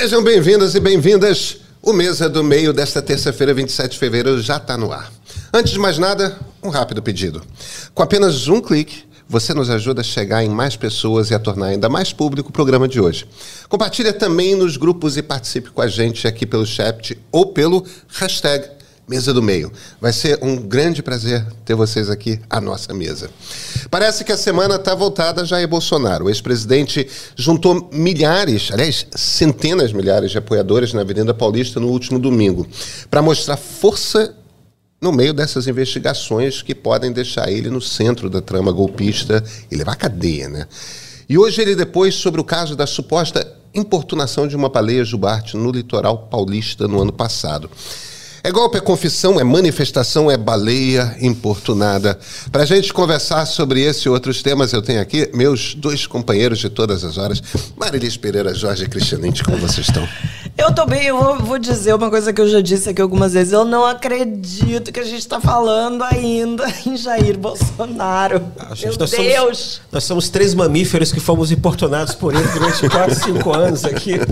Sejam bem-vindas e bem-vindas. O Mesa do Meio desta terça-feira, 27 de fevereiro, já está no ar. Antes de mais nada, um rápido pedido. Com apenas um clique, você nos ajuda a chegar em mais pessoas e a tornar ainda mais público o programa de hoje. Compartilhe também nos grupos e participe com a gente aqui pelo chat ou pelo hashtag Mesa do Meio. Vai ser um grande prazer ter vocês aqui à nossa mesa. Parece que a semana está voltada a Bolsonaro. O ex-presidente juntou milhares, aliás, centenas de milhares de apoiadores na Avenida Paulista no último domingo, para mostrar força no meio dessas investigações que podem deixar ele no centro da trama golpista e levar à cadeia, né? E hoje ele depois sobre o caso da suposta importunação de uma baleia jubarte no litoral paulista no ano passado. É golpe, é confissão, é manifestação, é baleia importunada. Para a gente conversar sobre esse e outros temas, eu tenho aqui meus dois companheiros de todas as horas, Marilis Pereira, Jorge e Cristianinte, como vocês estão? Eu tô bem, eu vou, vou, dizer uma coisa que eu já disse aqui algumas vezes. Eu não acredito que a gente está falando ainda em Jair Bolsonaro. Ah, gente, Meu nós Deus! Somos, nós somos três mamíferos que fomos importunados por ele durante 4, 5 anos aqui.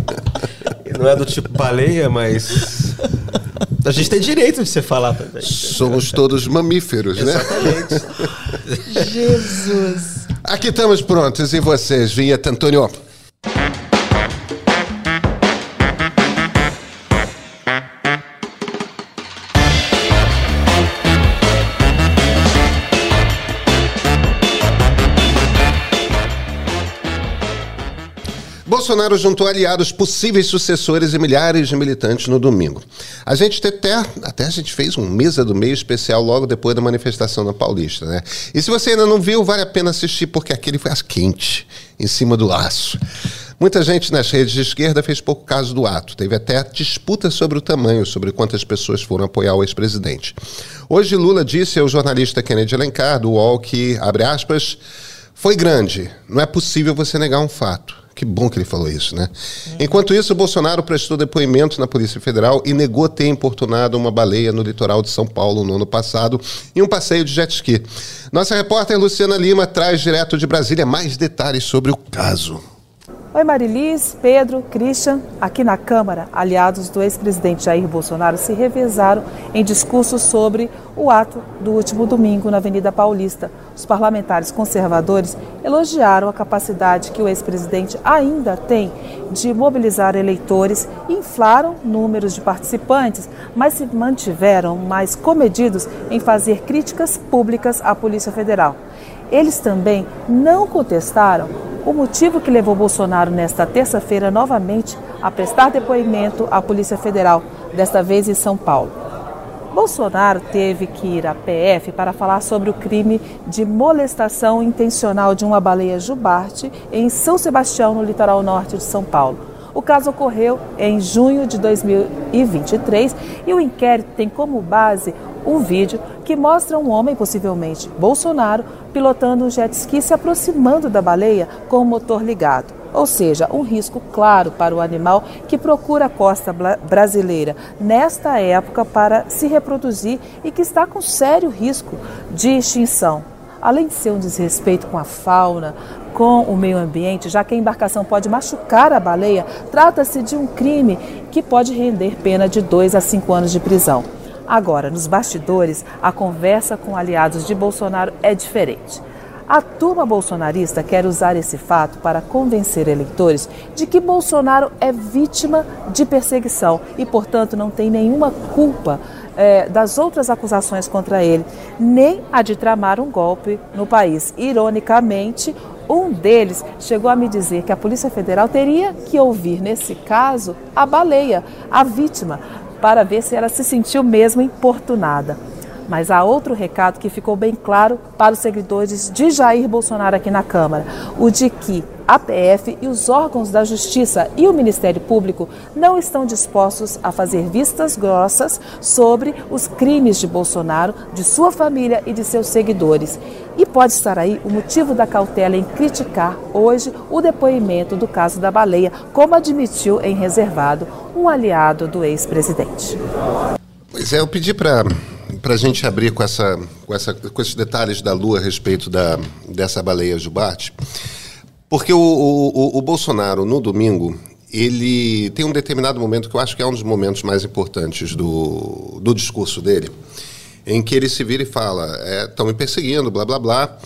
E não é do tipo baleia, mas a gente tem direito de você falar também. Somos todos mamíferos, né? Exatamente. Jesus. Aqui estamos prontos. E vocês, Vinheta Antônio? Bolsonaro juntou aliados possíveis sucessores e milhares de militantes no domingo. A gente até, até a gente fez um mesa do meio especial logo depois da manifestação na Paulista, né? E se você ainda não viu, vale a pena assistir porque aquele foi as quente, em cima do laço. Muita gente nas redes de esquerda fez pouco caso do ato. Teve até disputa sobre o tamanho, sobre quantas pessoas foram apoiar o ex-presidente. Hoje, Lula disse ao jornalista Kennedy Alencar, do UOL, que, abre aspas, foi grande. Não é possível você negar um fato. Que bom que ele falou isso, né? Enquanto isso, Bolsonaro prestou depoimento na Polícia Federal e negou ter importunado uma baleia no litoral de São Paulo no ano passado em um passeio de jet ski. Nossa repórter Luciana Lima traz direto de Brasília mais detalhes sobre o caso. Oi Marilis, Pedro, Christian. Aqui na Câmara, aliados do ex-presidente Jair Bolsonaro se revezaram em discursos sobre o ato do último domingo na Avenida Paulista. Os parlamentares conservadores elogiaram a capacidade que o ex-presidente ainda tem de mobilizar eleitores inflaram números de participantes, mas se mantiveram mais comedidos em fazer críticas públicas à Polícia Federal. Eles também não contestaram o motivo que levou Bolsonaro nesta terça-feira novamente a prestar depoimento à Polícia Federal, desta vez em São Paulo. Bolsonaro teve que ir à PF para falar sobre o crime de molestação intencional de uma baleia jubarte em São Sebastião, no litoral norte de São Paulo. O caso ocorreu em junho de 2023 e o inquérito tem como base um vídeo que mostra um homem, possivelmente Bolsonaro, pilotando um jet ski se aproximando da baleia com o motor ligado. Ou seja, um risco claro para o animal que procura a costa brasileira nesta época para se reproduzir e que está com sério risco de extinção. Além de ser um desrespeito com a fauna, com o meio ambiente, já que a embarcação pode machucar a baleia, trata-se de um crime que pode render pena de 2 a 5 anos de prisão. Agora, nos bastidores, a conversa com aliados de Bolsonaro é diferente. A turma bolsonarista quer usar esse fato para convencer eleitores de que Bolsonaro é vítima de perseguição e, portanto, não tem nenhuma culpa é, das outras acusações contra ele, nem a de tramar um golpe no país. Ironicamente, um deles chegou a me dizer que a Polícia Federal teria que ouvir, nesse caso, a baleia, a vítima, para ver se ela se sentiu mesmo importunada. Mas há outro recado que ficou bem claro para os seguidores de Jair Bolsonaro aqui na Câmara: o de que a PF e os órgãos da Justiça e o Ministério Público não estão dispostos a fazer vistas grossas sobre os crimes de Bolsonaro, de sua família e de seus seguidores. E pode estar aí o motivo da cautela em criticar hoje o depoimento do caso da baleia, como admitiu em reservado um aliado do ex-presidente. Pois é, eu pedi para para a gente abrir com, essa, com, essa, com esses detalhes da Lua a respeito da, dessa baleia jubarte, porque o, o, o Bolsonaro, no domingo, ele tem um determinado momento que eu acho que é um dos momentos mais importantes do, do discurso dele, em que ele se vira e fala: estão é, me perseguindo, blá blá blá.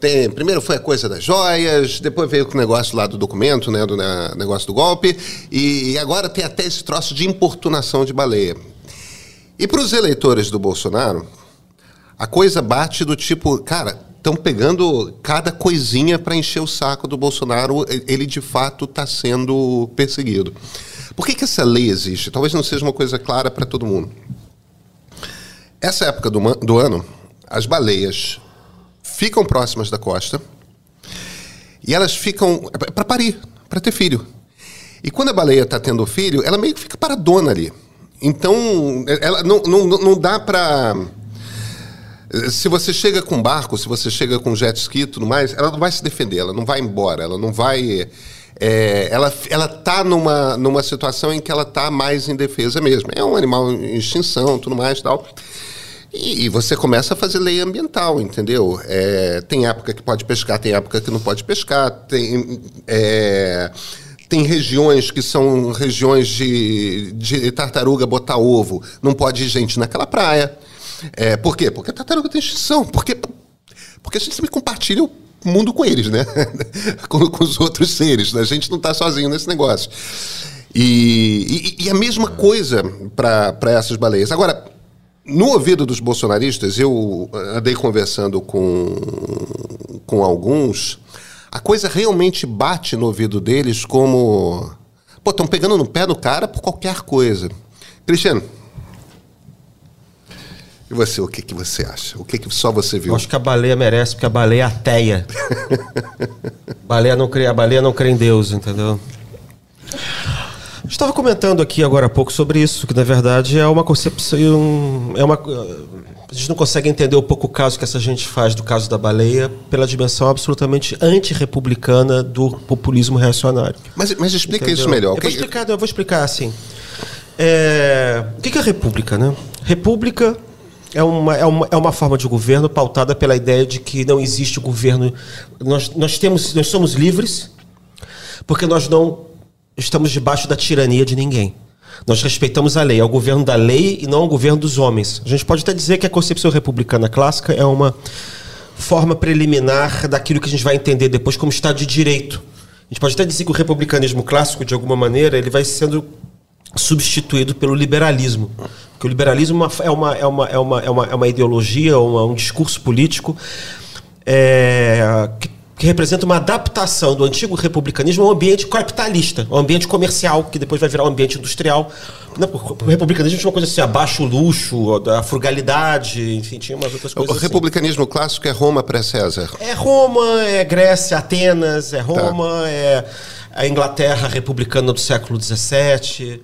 Tem, primeiro foi a coisa das joias, depois veio o negócio lá do documento, né, do negócio do golpe, e, e agora tem até esse troço de importunação de baleia. E para os eleitores do Bolsonaro, a coisa bate do tipo, cara, estão pegando cada coisinha para encher o saco do Bolsonaro, ele de fato está sendo perseguido. Por que, que essa lei existe? Talvez não seja uma coisa clara para todo mundo. Essa época do, do ano, as baleias ficam próximas da costa e elas ficam para parir, para ter filho. E quando a baleia está tendo filho, ela meio que fica paradona ali. Então, ela não, não, não dá para se você chega com barco, se você chega com jet ski e tudo mais, ela não vai se defender, ela não vai embora, ela não vai. É, ela ela está numa, numa situação em que ela está mais em defesa mesmo. É um animal em extinção, tudo mais tal. E, e, você começa a fazer lei ambiental, entendeu? É, tem época que pode pescar, tem época que não pode pescar, tem. É, tem regiões que são regiões de, de tartaruga botar ovo, não pode ir gente naquela praia. É, por quê? Porque tartaruga tem extinção. Porque, porque a gente sempre compartilha o mundo com eles, né? com, com, os outros seres. A gente não está sozinho nesse negócio. E, e, e a mesma coisa para essas baleias. Agora, no ouvido dos bolsonaristas, eu andei conversando com, com alguns, a coisa realmente bate no ouvido deles como. Pô, estão pegando no pé do cara por qualquer coisa. Cristiano, e você, o que, que você acha? O que, que só você viu? Eu acho que a baleia merece, porque a baleia é ateia. baleia não crê, a baleia não crê em Deus, entendeu? Estava comentando aqui agora há pouco sobre isso, que na verdade é uma concepção. É uma, a gente não consegue entender um pouco o caso que essa gente faz do caso da baleia pela dimensão absolutamente antirrepublicana do populismo reacionário. Mas, mas explica entendeu? isso melhor. Eu vou explicar, eu vou explicar assim. É, o que é república, né? República é uma, é, uma, é uma forma de governo pautada pela ideia de que não existe governo. Nós, nós, temos, nós somos livres porque nós não estamos debaixo da tirania de ninguém. Nós respeitamos a lei, é o governo da lei e não o governo dos homens. A gente pode até dizer que a concepção republicana clássica é uma forma preliminar daquilo que a gente vai entender depois como Estado de Direito. A gente pode até dizer que o republicanismo clássico, de alguma maneira, ele vai sendo substituído pelo liberalismo. Porque o liberalismo é uma, é uma, é uma, é uma, é uma ideologia, uma, um discurso político é, que, que, representa uma adaptação do antigo republicanismo a um ambiente capitalista, um ambiente comercial, que depois vai virar um ambiente industrial. O republicanismo tinha uma coisa assim, abaixo o luxo, a frugalidade, enfim, tinha umas outras coisas. O assim. republicanismo clássico é Roma pré-César. É Roma, é Grécia, Atenas, é Roma, tá. é a Inglaterra republicana do século XVII.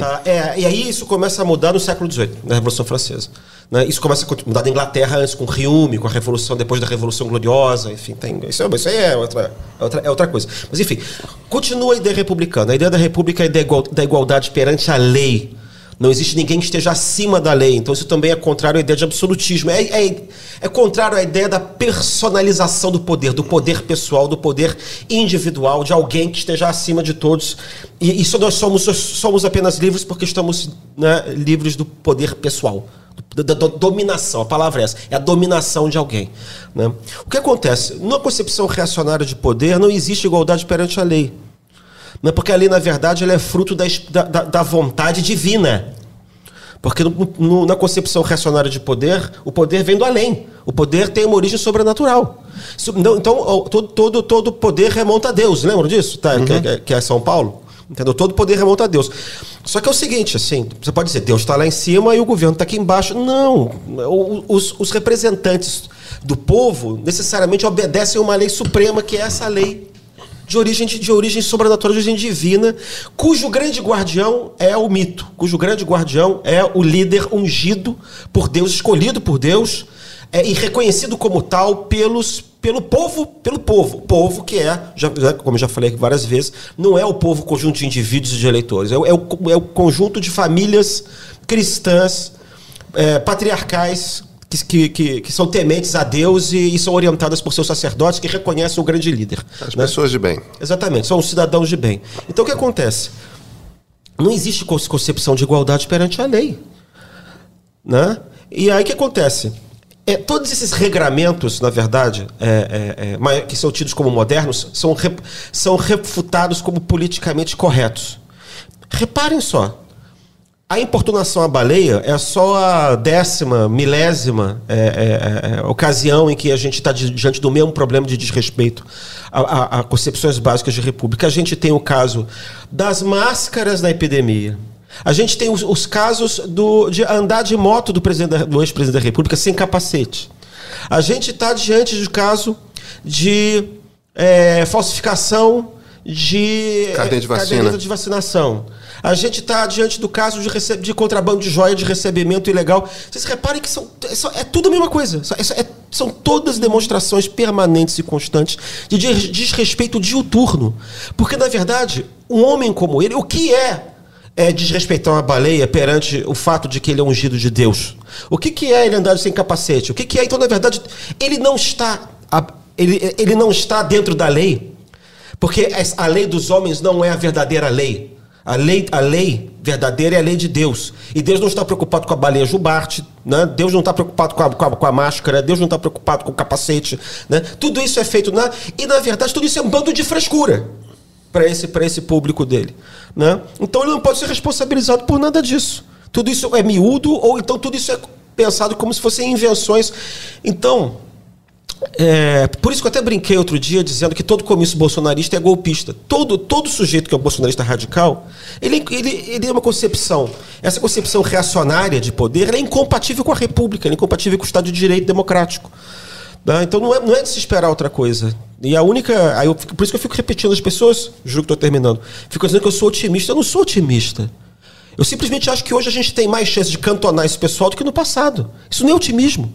Tá? É, e aí isso começa a mudar no século XVIII, na Revolução Francesa. Né? Isso começa a mudar na Inglaterra antes com Riume, com a Revolução, depois da Revolução Gloriosa, enfim, tem, isso, é, isso aí é outra, é outra, é outra coisa. Mas enfim, continua a ideia republicana. A ideia da república é a ideia da igualdade perante a lei não existe ninguém que esteja acima da lei. Então isso também é contrário à ideia de absolutismo. É, é, é contrário à ideia da personalização do poder, do poder pessoal, do poder individual, de alguém que esteja acima de todos. E isso nós somos, somos apenas livres porque estamos né, livres do poder pessoal. Da, da, dominação, a palavra é essa, é a dominação de alguém. Né? O que acontece? Numa concepção reacionária de poder, não existe igualdade perante a lei. Não é porque a lei, na verdade, ela é fruto da, da, da vontade divina. Porque no, no, na concepção reacionária de poder, o poder vem do além. O poder tem uma origem sobrenatural. Então, todo, todo, todo poder remonta a Deus. Lembram disso? Tá, uhum. que, é, que, é São Paulo? Entendeu? Todo poder remonta a Deus. Só que é o seguinte, assim, você pode dizer, Deus está lá em cima e o governo está aqui embaixo. Não. Os, os representantes do povo necessariamente obedecem a uma lei suprema, que é essa lei de origem, de origem sobrenatural, de origem divina, cujo grande guardião é o mito, cujo grande guardião é o líder ungido por Deus, escolhido por Deus é, e reconhecido como tal pelos, pelo povo, pelo povo. O povo que é, já, como eu já falei várias vezes, não é o povo conjunto de indivíduos e de eleitores, é, é, o, é o conjunto de famílias cristãs, é, patriarcais, que, que, que, são tementes a Deus e, e, são orientadas por seus sacerdotes que reconhecem o grande líder. As né? pessoas de bem. Exatamente, são os cidadãos de bem. Então o que acontece? Não existe concepção de igualdade perante a lei. Né? E aí o que acontece? É, todos esses regramentos, na verdade, é, é, é que são tidos como modernos, são, são refutados como politicamente corretos. Reparem só, a importunação à baleia é só a décima, milésima é, é, é, ocasião em que a gente está diante do mesmo problema de desrespeito a, a, a, concepções básicas de república. A gente tem o caso das máscaras na epidemia. A gente tem os, os casos do, de andar de moto do, do ex-presidente da república sem capacete. A gente está diante do caso de é, falsificação de caderneta de, vacina. de vacinação. A gente está diante do caso de, de contrabando de joia, de recebimento ilegal. Vocês reparem que são, é, é tudo a mesma coisa. É, é, são todas demonstrações permanentes e constantes de desrespeito diuturno. Porque, na verdade, um homem como ele, o que é é desrespeitar uma baleia perante o fato de que ele é ungido de Deus? O que, que é ele andar sem capacete? O que, que é, então, na verdade, ele não está. Ele, ele não está dentro da lei, porque a lei dos homens não é a verdadeira lei. A lei, a lei verdadeira é a lei de Deus. E Deus não está preocupado com a baleia jubarte, né? Deus não está preocupado com a, com a, com a máscara, Deus não está preocupado com o capacete. Né? Tudo isso é feito na. E na verdade, tudo isso é um bando de frescura para esse, esse público dele. Né? Então ele não pode ser responsabilizado por nada disso. Tudo isso é miúdo, ou então tudo isso é pensado como se fossem invenções. Então, é, por isso que eu até brinquei outro dia dizendo que todo comício bolsonarista é golpista. Todo, todo sujeito que é um bolsonarista radical, ele, ele, ele é uma concepção. Essa concepção reacionária de poder é incompatível com a República, é incompatível com o Estado de Direito Democrático. Tá? Então não é, não é de se esperar outra coisa. E a única. Aí eu, por isso que eu fico repetindo as pessoas, juro que estou terminando. Fico dizendo que eu sou otimista. Eu não sou otimista. Eu simplesmente acho que hoje a gente tem mais chance de cantonar esse pessoal do que no passado. Isso não é otimismo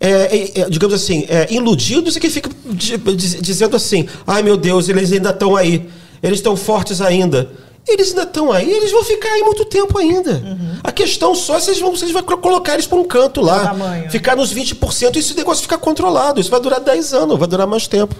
é, é, é, digamos assim, é, iludidos e que ficam dizendo assim: ai meu Deus, eles ainda estão aí, eles estão fortes ainda. Eles ainda estão aí, eles vão ficar aí muito tempo ainda. Uhum. A questão só é se vocês vão, vocês vão colocar eles para um canto lá, ficar nos 20% e esse negócio ficar controlado. Isso vai durar 10 anos, vai durar mais tempo.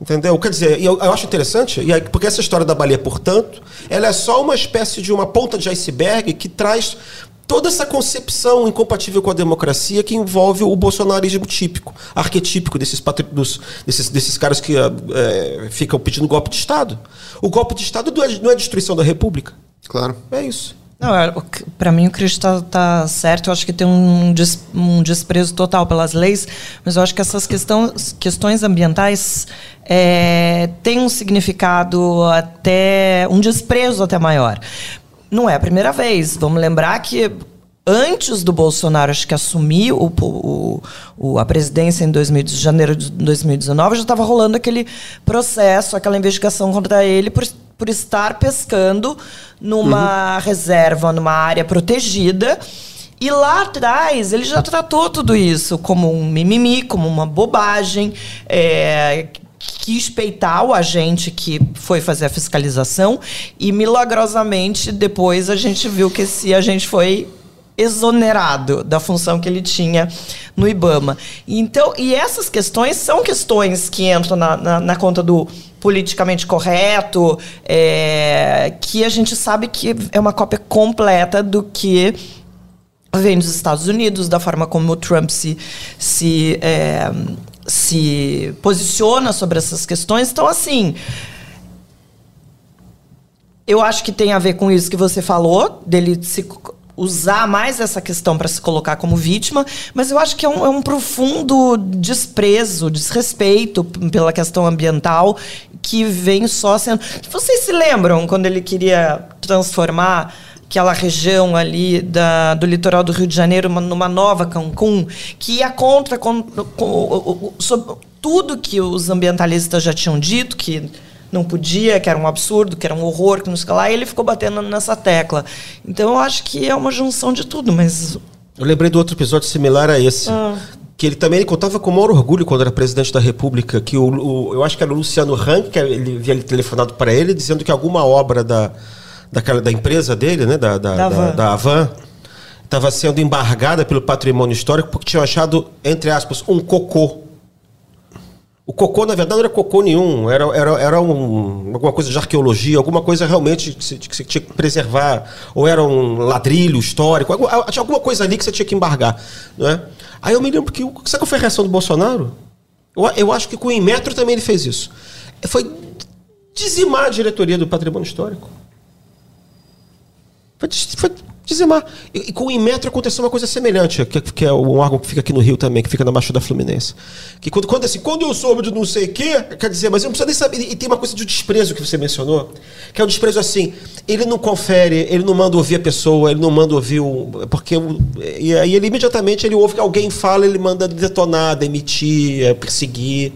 Entendeu? Quer dizer, eu, eu acho interessante, e aí, porque essa história da baleia, portanto, ela é só uma espécie de uma ponta de iceberg que traz toda essa concepção incompatível com a democracia que envolve o bolsonarismo típico, arquetípico desses, dos, desses, desses caras que é, ficam pedindo golpe de Estado. O golpe de Estado não é, não é destruição da República. Claro. É isso. É, para mim, o Cristo está tá certo. Eu acho que tem um, des, um, desprezo total pelas leis, mas eu acho que essas questões, questões ambientais é, têm um significado até. um desprezo até maior. Não é a primeira vez. Vamos lembrar que antes do Bolsonaro acho que assumir o, o, o, a presidência em 2000, janeiro de 2019, já estava rolando aquele processo, aquela investigação contra ele por, por estar pescando numa uhum. reserva, numa área protegida. E lá atrás ele já tratou tudo isso como um mimimi, como uma bobagem, é, quis peitar o agente que foi fazer a fiscalização e milagrosamente depois a gente viu que esse agente foi exonerado da função que ele tinha no IBAMA. Então, e essas questões são questões que entram na, na, na conta do politicamente correto, é, que a gente sabe que é uma cópia completa do que vem dos Estados Unidos, da forma como o Trump se, se é, se posiciona sobre essas questões. Então, assim, eu acho que tem a ver com isso que você falou, dele se usar mais essa questão para se colocar como vítima, mas eu acho que é um, é um, profundo desprezo, desrespeito pela questão ambiental que vem só sendo. Vocês se lembram quando ele queria transformar aquela região ali da, do litoral do Rio de Janeiro uma, numa nova Cancún, que ia contra com, com, sobre tudo que os ambientalistas já tinham dito, que não podia, que era um absurdo, que era um horror, que não sei lá, e ele ficou batendo nessa tecla. Então eu acho que é uma junção de tudo, mas. Eu lembrei do outro episódio similar a esse. Ah. Que ele também ele contava com o maior orgulho quando era presidente da República, que o, o eu acho que era o Luciano Rank, que ele havia telefonado para ele, dizendo que alguma obra da, daquela, da empresa dele, né? Da, da, da, da, da Avan estava sendo embargada pelo patrimônio histórico porque tinham achado, entre aspas, um cocô. O cocô, na verdade, não era cocô nenhum, era, era, era um, alguma coisa de arqueologia, alguma coisa realmente que você, que você tinha que preservar, ou era um ladrilho histórico, tinha alguma coisa ali que você tinha que embargar. Não é? Aí eu me lembro que. Sabe qual foi a reação do Bolsonaro? Eu, eu acho que com o Inmetro também ele fez isso. Foi dizimar a diretoria do patrimônio histórico. Foi, foi dizimar. E, e, com o Inmetro aconteceu uma coisa semelhante, que, que, é um órgão que fica aqui no Rio também, que fica na Baixada Fluminense. Que quando, quando, assim, quando eu soube de não sei o quê, quer dizer, mas eu não preciso nem saber. E tem uma coisa de desprezo que você mencionou, que é o desprezo assim, ele não confere, ele não manda ouvir a pessoa, ele não manda ouvir o. Porque. E aí ele imediatamente ele ouve que alguém fala, ele manda detonar, demitir, é, perseguir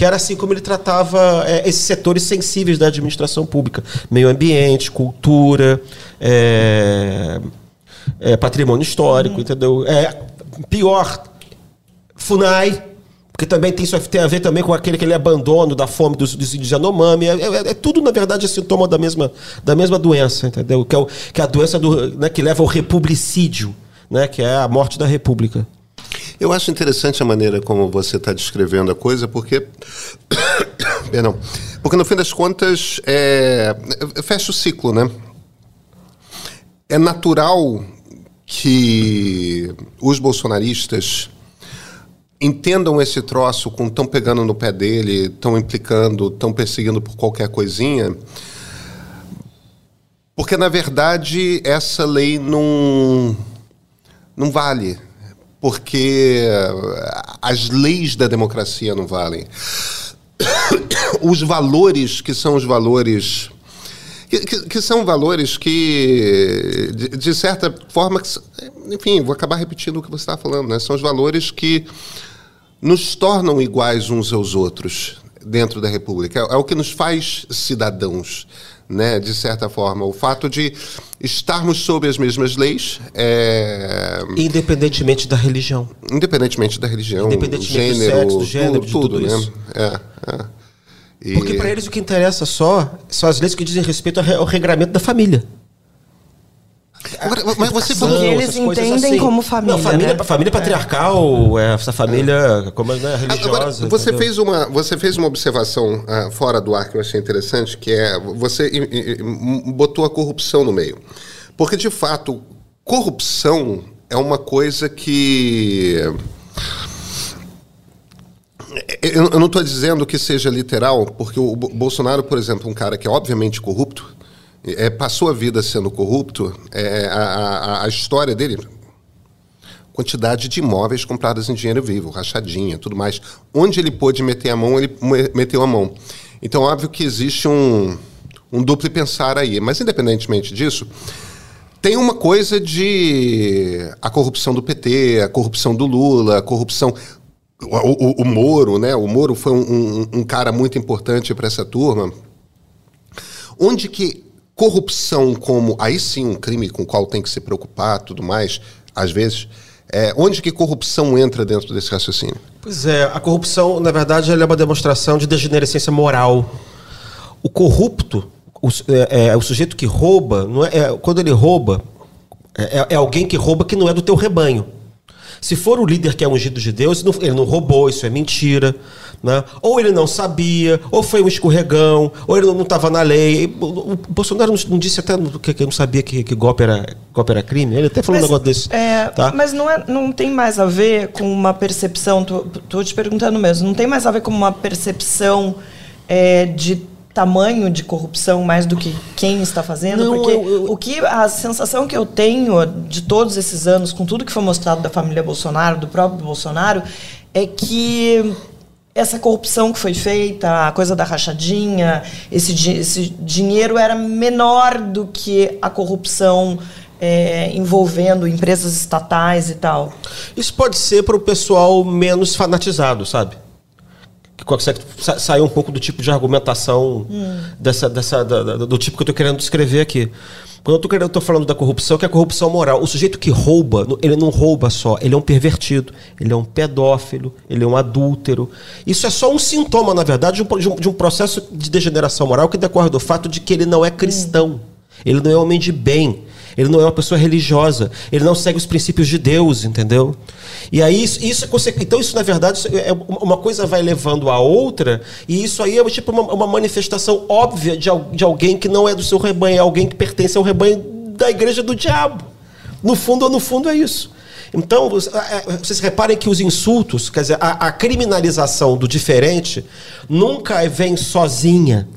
que era assim como ele tratava é, esses setores sensíveis da administração pública: meio ambiente, cultura, é, é, patrimônio histórico, uhum. entendeu? É, pior, FUNAI, porque também tem, isso tem a ver também com aquele, aquele abandono da fome dos, dos índios Yanomami. É, é, é, tudo, na verdade, sintoma da mesma, da mesma doença, entendeu? Que é, o, que é a doença do, né, que leva ao republicídio, né, que é a morte da república. Eu acho interessante a maneira como você está descrevendo a coisa, porque. Perdão. Porque no fim das contas, é... fecha o ciclo, né? É natural que os bolsonaristas entendam esse troço com tão pegando no pé dele, tão implicando, tão perseguindo por qualquer coisinha. Porque, na verdade, essa lei não, não vale porque as leis da democracia não valem. Os valores que são os valores. Que, que, que são valores que, de, de, certa forma, enfim, vou acabar repetindo o que você está falando, né? São os valores que nos tornam iguais uns aos outros dentro da República. É, é o que nos faz cidadãos né, de certa forma. O fato de estarmos sob as mesmas leis. É... Independentemente da religião. Independentemente da religião, Independentemente gênero, do sexo, do gênero, tudo, tudo, tudo né? isso. É, é. E... Porque para eles o que interessa só são as leis que dizem respeito ao regramento da família. Agora, mas você falou que eles entendem assim. como família. Não, família, né? família patriarcal, é. essa família como né, religiosa. Agora, você fez uma você fez uma observação uh, fora do ar que eu achei interessante, que é você botou a corrupção no meio, porque de fato corrupção é uma coisa que eu não estou dizendo que seja literal, porque o Bolsonaro, por exemplo, um cara que é obviamente corrupto, é, passou a vida sendo corrupto, é, a, a, a, história dele, quantidade de imóveis comprados em dinheiro vivo, rachadinha, tudo mais. Onde ele pôde meter a mão, ele meteu a mão. Então, óbvio que existe um, um duplo pensar aí. Mas, independentemente disso, tem uma coisa de a corrupção do PT, a corrupção do Lula, a corrupção. O, o, o Moro, né? O Moro foi um, um, um cara muito importante para essa turma. Onde que corrupção como, aí sim, um crime com o qual tem que se preocupar, tudo mais, às vezes, é, onde que corrupção entra dentro desse raciocínio? Pois é, a corrupção, na verdade, é uma demonstração de degenerescência moral. O corrupto, o, é, é, o sujeito que rouba, não é, é quando ele rouba, é, é, alguém que rouba que não é do teu rebanho. Se for o líder que é ungido de Deus, ele não roubou, isso é mentira. Né? Ou ele não sabia, ou foi um escorregão, ou ele não estava na lei. O, Bolsonaro não, disse até que, que não sabia que, que golpe, era, golpe era crime. Ele até falou mas, um negócio desse. É, tá? Mas não, é, não tem mais a ver com uma percepção, estou te perguntando mesmo, não tem mais a ver com uma percepção é, de tamanho de corrupção mais do que quem está fazendo, não, porque eu, eu... o que a sensação que eu tenho de todos esses anos com tudo que foi mostrado da família Bolsonaro, do próprio Bolsonaro, é que essa corrupção que foi feita, a coisa da rachadinha, esse, esse dinheiro era menor do que a corrupção é, envolvendo empresas estatais e tal. Isso pode ser para o pessoal menos fanatizado, sabe? Que consegue sair um pouco do tipo de argumentação hum. dessa, dessa, da, da, do tipo que eu estou querendo descrever aqui. Quando eu estou falando da corrupção, que é a corrupção moral. O sujeito que rouba, ele não rouba só, ele é um pervertido, ele é um pedófilo, ele é um adúltero. Isso é só um sintoma, na verdade, de um, de um processo de degeneração moral que decorre do fato de que ele não é cristão, ele não é homem de bem. Ele não é uma pessoa religiosa. Ele não segue os princípios de Deus, entendeu? E aí, isso, isso é então, isso na verdade, é uma coisa vai levando a outra, e isso aí é tipo uma, uma manifestação óbvia de, de alguém que não é do seu rebanho, é alguém que pertence ao rebanho da igreja do diabo. No fundo, no fundo é isso. Então, vocês reparem que os insultos, quer dizer, a, a criminalização do diferente nunca vem sozinha.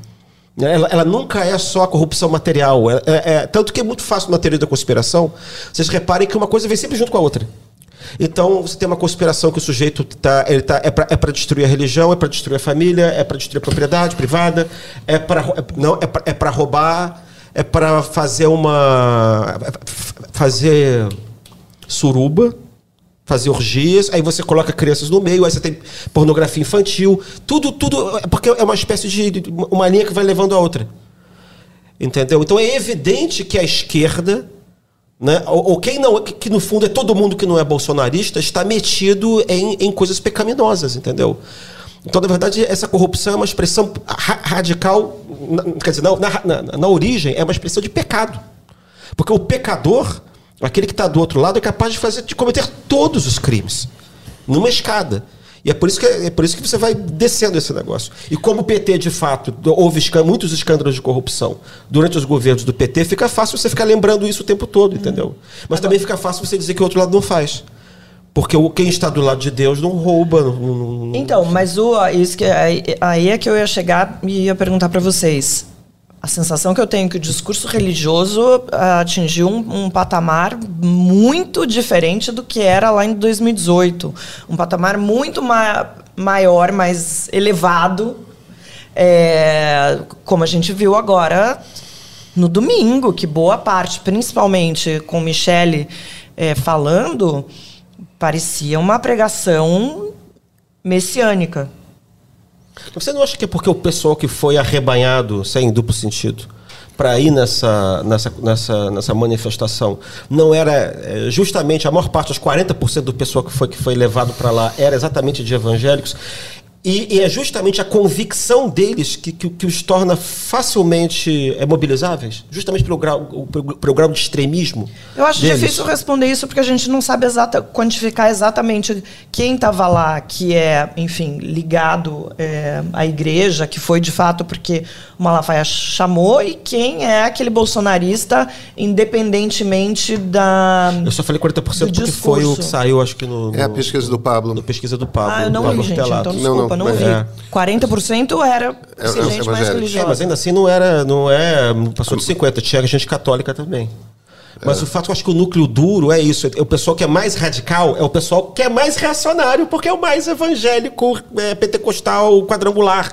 Né? Ela, ela, nunca é só a corrupção material. É, é, é, tanto que é muito fácil na teoria da conspiração. Vocês reparem que uma coisa vem sempre junto com a outra. Então você tem uma conspiração que o sujeito tá, ele tá, é para é destruir a religião, é para destruir a família, é para destruir a propriedade privada, é para é, não é para roubar, é para fazer uma fazer suruba, fazer orgias, aí você coloca crianças no meio, aí você tem pornografia infantil, tudo, tudo, porque é uma espécie de uma linha que vai levando a outra. Entendeu? Então é evidente que a esquerda, né, ou, ou quem não, que, no fundo é todo mundo que não é bolsonarista, está metido em, em coisas pecaminosas, entendeu? Então, na verdade, essa corrupção é uma expressão ra radical, na, quer dizer, na, na, na origem, é uma expressão de pecado. Porque o pecador Aquele que está do outro lado é capaz de fazer de cometer todos os crimes numa escada. E é por isso que, é por isso que você vai descendo esse negócio. E como o PT, de fato, houve muitos escândalos de corrupção durante os governos do PT, fica fácil você ficar lembrando isso o tempo todo, entendeu? Mas também fica fácil você dizer que o outro lado não faz. Porque quem está do lado de Deus não rouba. Não, não, então, mas o, isso que, aí é que eu ia chegar e ia perguntar para vocês. A sensação que eu tenho é que o discurso religioso ah, atingiu um, um, patamar muito diferente do que era lá em 2018. Um patamar muito ma maior, mais elevado, é, como a gente viu agora no domingo, que boa parte, principalmente com Michele é, falando, parecia uma pregação messiânica. Você não acha que é porque o pessoal que foi arrebanhado, sem duplo sentido, para ir nessa, nessa, nessa, nessa manifestação, não era é, justamente a maior parte, os 40% do pessoal que foi, que foi levado para lá, era exatamente de evangélicos? E, e, é justamente a convicção deles que, que, que os torna facilmente é, mobilizáveis, justamente pelo grau, pelo, pelo grau de extremismo. Eu acho deles. difícil responder isso porque a gente não sabe exata, quantificar exatamente quem estava lá, que é, enfim, ligado é, à igreja, que foi de fato porque o Malafaia chamou, e quem é aquele bolsonarista, independentemente da. Eu só falei 40% porque discurso. foi o que saiu, acho que no, no. É a pesquisa do Pablo. No pesquisa do Pablo. Ah, eu não vi, gente, então. Não, não desculpa, não ouvi. É. 40% era é, é gente mais religiosa. É, mas ainda assim não era, não é, passou de 50, tinha gente católica também. Mas é. o fato, eu acho que o núcleo duro é isso. É o pessoal que é mais radical é o pessoal que é mais reacionário, porque é o mais evangélico, é, pentecostal, quadrangular.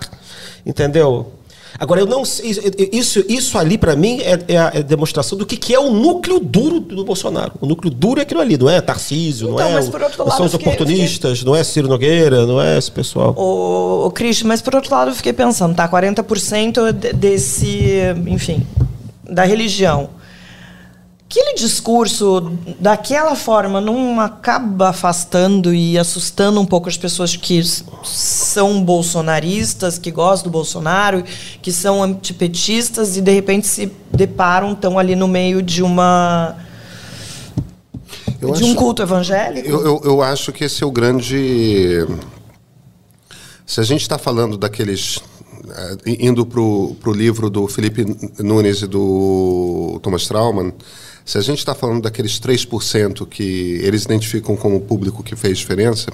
Entendeu? Agora, eu não isso, isso ali, para mim, é, é, a, é, a, demonstração do que, que é o núcleo duro do Bolsonaro. O núcleo duro é aquilo ali, não é Tarcísio, então, não é. O, não são os oportunistas, fiquei... não é Ciro Nogueira, não é esse pessoal. O, o Cris, mas por outro lado, eu fiquei pensando, tá? 40% desse, enfim, da religião aquele discurso daquela forma não acaba afastando e assustando um pouco as pessoas que são bolsonaristas, que gostam do Bolsonaro, que são antipetistas e de repente se deparam tão ali no meio de uma eu de acho, um culto evangélico? Eu, eu, eu acho que esse é o grande. Se a gente está falando daqueles eh, indo para o livro do Felipe Nunes e do Thomas Trauman, se a gente está falando daqueles 3% que eles identificam como público que fez diferença,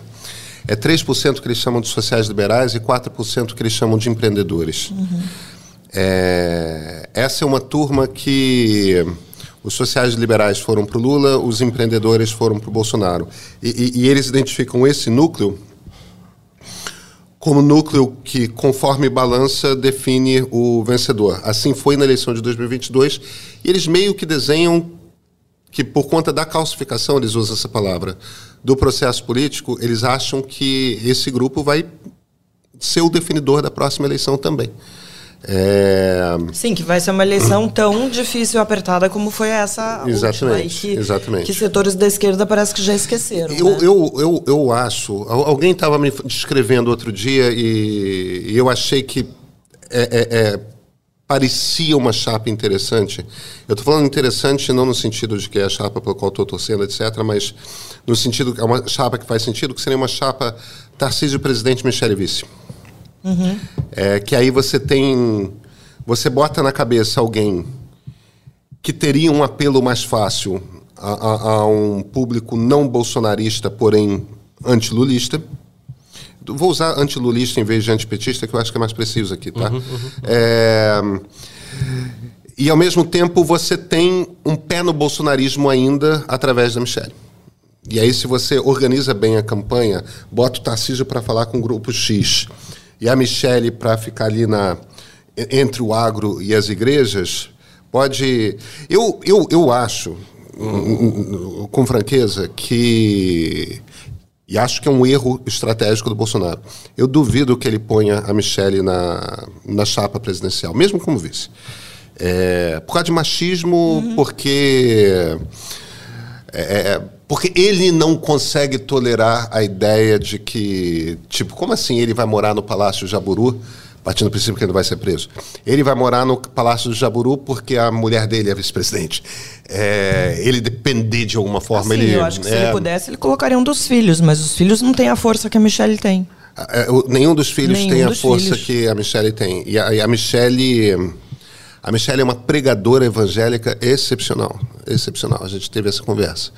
é 3% que eles chamam de sociais liberais e 4% que eles chamam de empreendedores. Uhum. É, essa é uma turma que os sociais liberais foram para o Lula, os empreendedores foram para o Bolsonaro. E, e, e, eles identificam esse núcleo como núcleo que, conforme balança, define o vencedor. Assim foi na eleição de 2022. E eles meio que desenham que por conta da calcificação, eles usam essa palavra, do processo político, eles acham que esse grupo vai ser o definidor da próxima eleição também. É... Sim, que vai ser uma eleição tão difícil e apertada como foi essa exatamente, última, que, exatamente. que setores da esquerda parece que já esqueceram. Eu, né? eu, eu, eu acho. Alguém estava me descrevendo outro dia e, e eu achei que é, é, é parecia uma chapa interessante. Eu estou falando interessante não no sentido de que é a chapa pela qual estou torcendo, etc., mas no sentido que é uma chapa que faz sentido, que seria uma chapa Tarcísio presidente, Michele vice. Uhum. É, que aí você tem. Você bota na cabeça alguém que teria um apelo mais fácil a, a, a um público não bolsonarista, porém antilulista Vou usar antilulista em vez de antipetista, que eu acho que é mais preciso aqui, tá? Uhum, uhum. É... E ao mesmo tempo você tem um pé no bolsonarismo ainda através da Michelle. E aí, se você organiza bem a campanha, bota o Tarcísio para falar com o grupo X e a Michelle para ficar ali na, entre o agro e as igrejas, pode. Eu, eu, eu acho, com franqueza, que e acho que é um erro estratégico do Bolsonaro. Eu duvido que ele ponha a Michelle na, na chapa presidencial, mesmo como vice. É, por causa de machismo, uhum. porque. É, é, porque ele não consegue tolerar a ideia de que. Tipo, como assim ele vai morar no Palácio Jaburu? Partindo do princípio que ele não vai ser preso. Ele vai morar no Palácio do Jaburu porque a mulher dele é vice-presidente. É, ele depender de alguma forma. Assim, ele, eu acho que é, se ele pudesse, ele colocaria um dos filhos, mas os filhos não têm a força que a Michelle tem. É, nenhum dos filhos nenhum tem a força filhos. que a Michelle tem. E a, e a Michelle. A Michelle é uma pregadora evangélica excepcional. Excepcional. A gente teve essa conversa.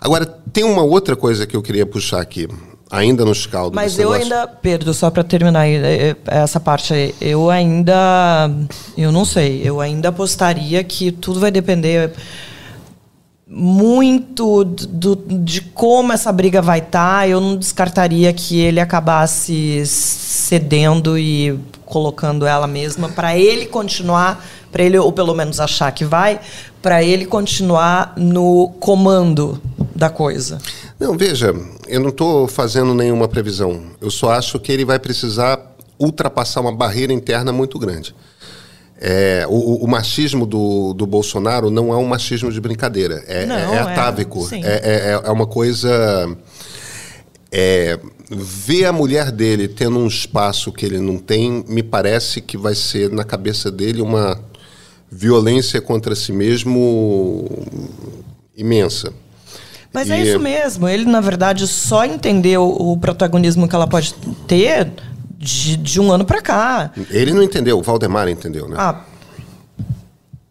Agora, tem uma outra coisa que eu queria puxar aqui ainda nos caldos. Mas eu negócio. ainda, Pedro, só para terminar é, é, essa parte aí, eu ainda, eu não sei, eu ainda apostaria que tudo vai depender muito do, de como essa briga vai estar. Tá. Eu não descartaria que ele acabasse cedendo e colocando ela mesma para ele continuar, para ele ou pelo menos achar que vai, para ele continuar no comando da coisa. Não, veja, eu não estou fazendo nenhuma previsão. Eu só acho que ele vai precisar ultrapassar uma barreira interna muito grande. É, o, o, machismo do, do Bolsonaro não é um machismo de brincadeira. É, não, é, é atávico. É, é, é, é, uma coisa. É, ver a mulher dele tendo um espaço que ele não tem, me parece que vai ser na cabeça dele uma violência contra si mesmo imensa. Mas é e... é isso mesmo. Ele, na verdade, só entendeu o protagonismo que ela pode ter de, de um ano para cá. Ele não entendeu, o Valdemar entendeu, né? Ah.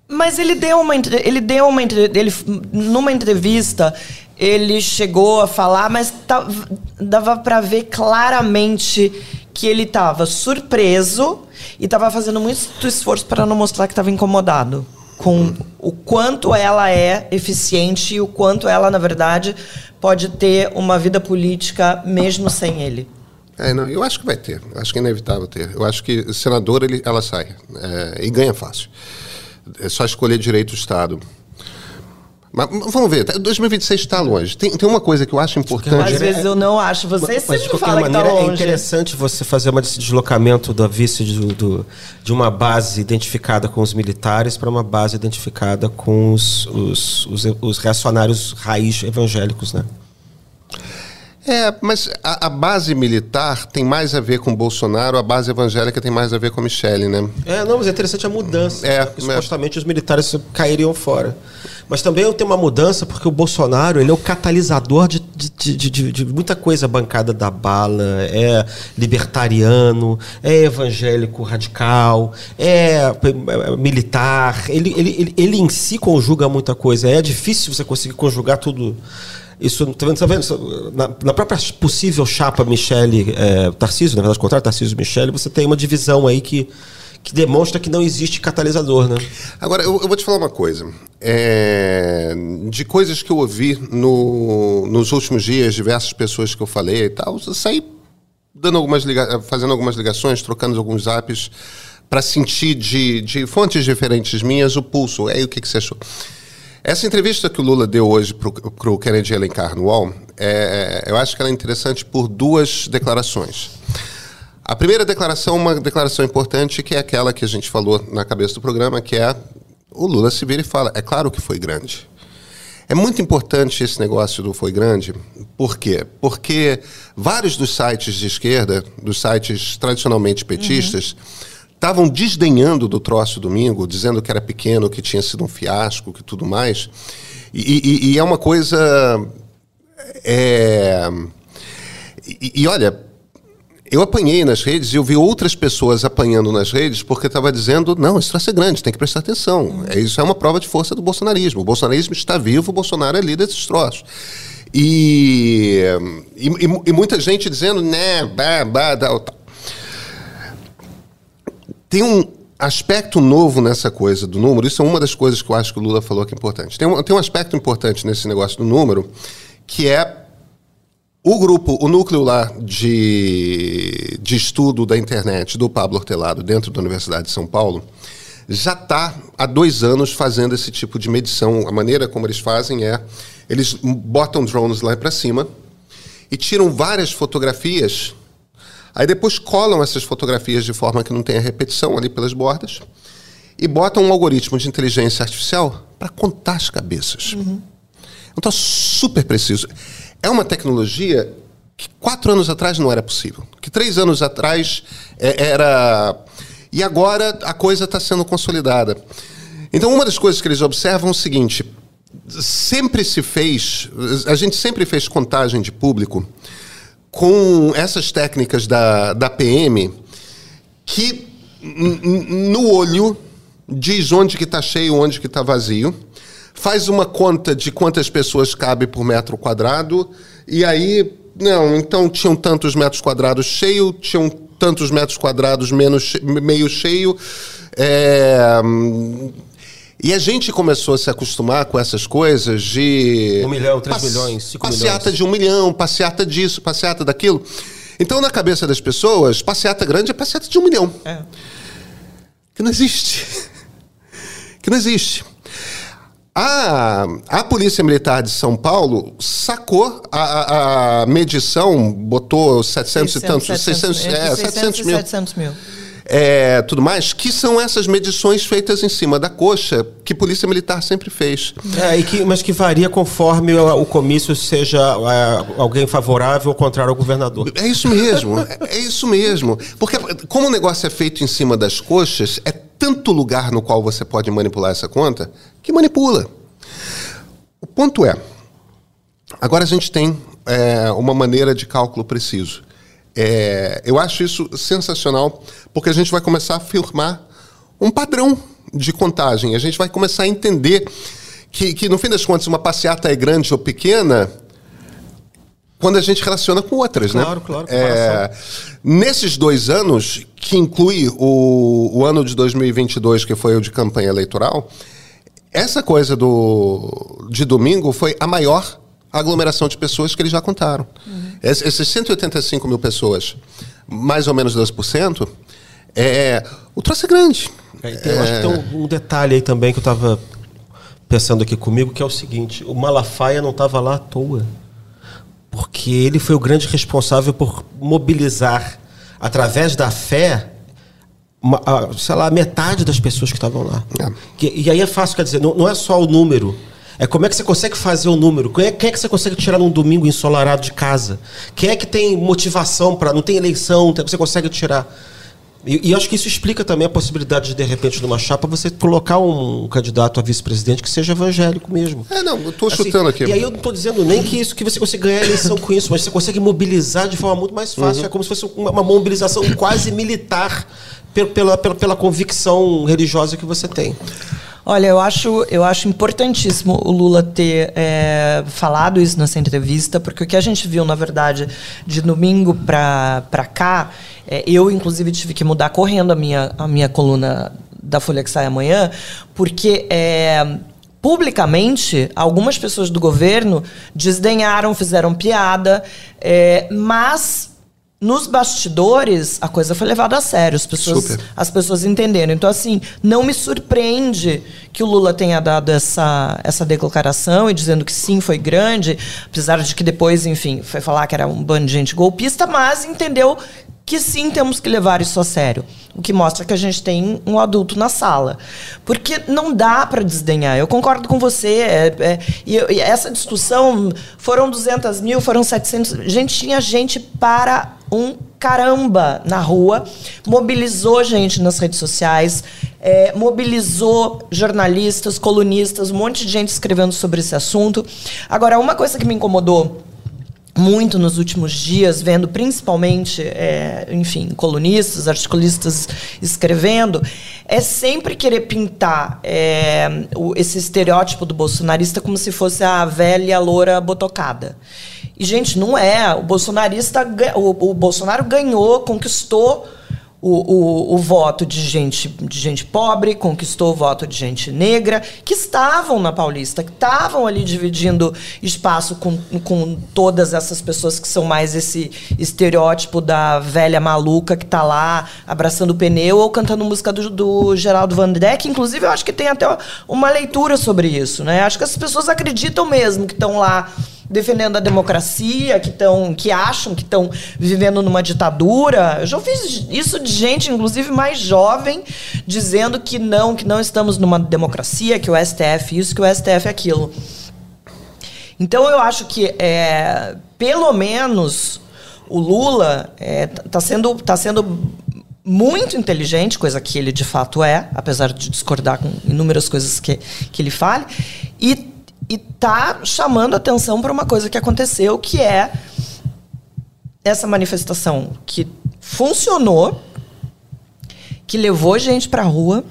Mas ele deu uma ele deu uma ele numa entrevista ele chegou a falar, mas dava para ver claramente que ele estava surpreso e estava fazendo muito esforço para não mostrar que estava incomodado com o quanto ela é eficiente e o quanto ela, na verdade, pode ter uma vida política mesmo sem ele. É, não, eu acho que vai ter. Acho que é inevitável ter. Eu acho que senador ele, ela sai é, e ganha fácil. É só escolher direito o Estado. Mas vamos ver, 2026 está longe. Tem, tem uma coisa que eu acho importante. Às vezes eu não acho. Você mas, sempre fala que está é longe. É interessante você fazer um deslocamento da vice do, do, de uma base identificada com os militares para uma base identificada com os, os, os, os reacionários raiz evangélicos, né? É, mas a, a, base militar tem mais a ver com Bolsonaro, a base evangélica tem mais a ver com Michele, né? É, não, mas é interessante a mudança. É, porque, é. supostamente os militares cairiam fora. Mas também tem uma mudança porque o Bolsonaro ele é o catalisador de, de, de, de, muita coisa bancada da bala, é libertariano, é evangélico radical, é, é militar. Ele, ele, ele, ele em si conjuga muita coisa. É difícil você conseguir conjugar tudo isso, tá vendo? Tá vendo? Na, na, própria possível chapa Michele é, Tarcísio, na verdade, contrário, Tarcísio Michele, você tem uma divisão aí que, que demonstra que não existe catalisador, né? Agora, eu, eu vou te falar uma coisa. É, de coisas que eu ouvi no, nos últimos dias, diversas pessoas que eu falei e tal, eu saí dando algumas fazendo algumas ligações, trocando alguns apps para sentir de, de fontes diferentes minhas o pulso. É aí o que, que você achou? Essa entrevista que o Lula deu hoje para o Kennedy Alencar no UOL, é, é, eu acho que ela é interessante por duas declarações. A primeira declaração, uma declaração importante, que é aquela que a gente falou na cabeça do programa, que é o Lula se vira e fala, é claro que foi grande. É muito importante esse negócio do foi grande, por quê? Porque vários dos sites de esquerda, dos sites tradicionalmente petistas, uhum estavam desdenhando do troço domingo, dizendo que era pequeno, que tinha sido um fiasco, que tudo mais. E, e, e é uma coisa. É, e, e, olha, eu apanhei nas redes e eu vi outras pessoas apanhando nas redes porque estava dizendo: não, esse troço é grande, tem que prestar atenção. É, isso é uma prova de força do bolsonarismo. O bolsonarismo está vivo, o Bolsonaro é líder desses troços. E, e, muita gente dizendo, né, bah, bah, tá. Tem um aspecto novo nessa coisa do número, isso é uma das coisas que eu acho que o Lula falou que é importante. Tem um, tem um aspecto importante nesse negócio do número, que é o grupo, o núcleo lá de, de estudo da internet do Pablo Hortelado, dentro da Universidade de São Paulo, já está há dois anos fazendo esse tipo de medição. A maneira como eles fazem é eles botam drones lá para cima e tiram várias fotografias. Aí depois colam essas fotografias de forma que não tenha repetição ali pelas bordas e botam um algoritmo de inteligência artificial para contar as cabeças. Uhum. Então, super preciso. É uma tecnologia que quatro anos atrás não era possível, que três anos atrás é, era. E agora a coisa está sendo consolidada. Então, uma das coisas que eles observam é o seguinte: sempre se fez, a gente sempre fez contagem de público com essas técnicas da, da PM que no olho diz onde que está cheio, onde que está vazio, faz uma conta de quantas pessoas cabe por metro quadrado e aí não, então tinham tantos metros quadrados cheio, tinham tantos metros quadrados menos meio cheio. É, e a gente começou a se acostumar com essas coisas de. Um milhão, três milhões, cinco passeata milhões. de um milhão, passeata disso, passeata daquilo. Então, na cabeça das pessoas, passeata grande é passeata de um milhão. É. Que não existe. que não existe. A, a Polícia Militar de São Paulo sacou a, a, a medição, botou 700 600, e tantos, 600, 600, é, 600, 700 mil. 700 mil é, tudo mais, que são essas medições feitas em cima da coxa que a Polícia Militar sempre fez. É, e que, mas que varia conforme o, o comício seja é, alguém favorável ou contrário ao governador. É isso mesmo, é, é isso mesmo. Porque como o negócio é feito em cima das coxas, é tanto lugar no qual você pode manipular essa conta que manipula. O ponto é, agora a gente tem é, uma maneira de cálculo preciso. É, eu acho isso sensacional, porque a gente vai começar a firmar um padrão de contagem. A gente vai começar a entender que, que no fim das contas, uma passeata é grande ou pequena quando a gente relaciona com outras, claro, né? Claro, claro. É, nesses dois anos, que inclui o, o ano de 2022, que foi o de campanha eleitoral, essa coisa do, de domingo foi a maior aglomeração de pessoas que eles já contaram. Uhum. Essas 185 mil pessoas, mais ou menos 12%, é, o troço é grande. É, tem, é... Acho que tem um, um, detalhe aí também que eu estava pensando aqui comigo, que é o seguinte: o Malafaia não estava lá à toa. Porque ele foi o grande responsável por mobilizar, através da fé, uma, a, sei lá, metade das pessoas que estavam lá. É. Que, e aí é fácil, quer dizer, não, não é só o número é como é que você consegue fazer o número? Quem é, quem é que você consegue tirar num domingo ensolarado de casa? Quem é que tem motivação para. Não tem eleição, você consegue tirar. E, e, acho que isso explica também a possibilidade de, de repente, numa chapa, você colocar um candidato a vice-presidente que seja evangélico mesmo. É, não, eu estou assim, chutando aqui. E aí eu não estou dizendo nem que isso que você consegue ganhar a eleição com isso, mas você consegue mobilizar de forma muito mais fácil. Uhum. É como se fosse uma, uma mobilização quase militar pela, pela, pela convicção religiosa que você tem. Olha, eu acho, eu acho importantíssimo o Lula ter é, falado isso nessa entrevista, porque o que a gente viu, na verdade, de domingo para cá, é, eu, inclusive, tive que mudar correndo a minha, a minha coluna da Folha que sai amanhã, porque. É, publicamente, algumas pessoas do governo desdenharam, fizeram piada, é, mas nos bastidores, a coisa foi levada a sério. As pessoas, as pessoas entenderam. Então, assim, não me surpreende que o Lula tenha dado essa, essa declaração e dizendo que sim, foi grande, apesar de que depois, enfim, foi falar que era um bando de gente golpista, mas entendeu que sim temos que levar isso a sério. O que mostra que a gente tem um adulto na sala. Porque não dá para desdenhar. Eu concordo com você. É, é, e, e, essa discussão foram 200 mil, foram 700. Gente, tinha gente para um caramba na rua, mobilizou gente nas redes sociais, é, mobilizou jornalistas, colunistas, um monte de gente escrevendo sobre esse assunto. Agora, uma coisa que me incomodou muito nos últimos dias, vendo principalmente, é, enfim, colunistas, articulistas escrevendo, é sempre querer pintar é, o, esse estereótipo do bolsonarista como se fosse a velha loura botocada. E, gente, não é. O bolsonarista, o, o Bolsonaro ganhou, conquistou o, o, o, voto de gente, de gente pobre, conquistou o voto de gente negra, que estavam na Paulista, que estavam ali dividindo espaço com, com todas essas pessoas que são mais esse estereótipo da velha maluca que está lá abraçando o pneu ou cantando música do, do Geraldo Van Deck. Inclusive, eu acho que tem até uma leitura sobre isso. Né? Acho que as pessoas acreditam mesmo que estão lá defendendo a democracia, que estão, que acham que estão vivendo numa ditadura. Eu já ouvi isso de gente, inclusive mais jovem, dizendo que não, que não estamos numa democracia, que o STF isso, que o STF aquilo. Então eu acho que é, pelo menos o Lula está é, tá sendo, tá sendo muito inteligente, coisa que ele de fato é, apesar de discordar com inúmeras coisas que, que ele fale, e e tá chamando atenção para uma coisa que aconteceu, que é essa manifestação que funcionou, que levou gente para rua,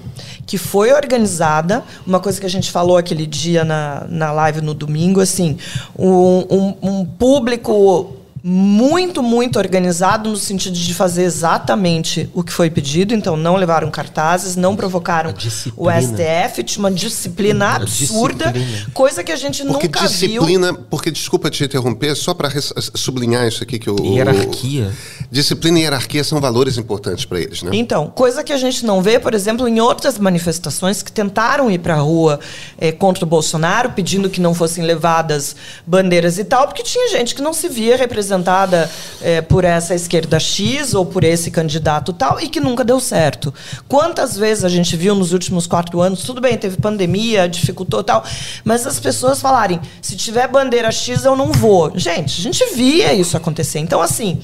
que foi organizada, uma coisa que a gente falou aquele dia na, na live no domingo, assim, um, um, um público muito, muito organizado no sentido de fazer exatamente o que foi pedido. Então, não levaram cartazes, não provocaram o STF, tinha uma disciplina absurda, disciplina. coisa que a gente porque nunca disciplina, viu. Porque, desculpa te interromper, só para sublinhar isso aqui que o. Hierarquia. disciplina e hierarquia são valores importantes para eles, né? Então, coisa que a gente não vê, por exemplo, em outras manifestações que tentaram ir para a rua é, contra o Bolsonaro, pedindo que não fossem levadas bandeiras e tal, porque tinha gente que não se via representada representada é, por essa esquerda X ou por esse candidato tal e que nunca deu certo. Quantas vezes a gente viu nos últimos quatro anos, tudo bem, teve pandemia, dificultou tal, mas as pessoas falarem, se tiver bandeira X eu não vou. Gente, a gente via isso acontecer. Então, assim,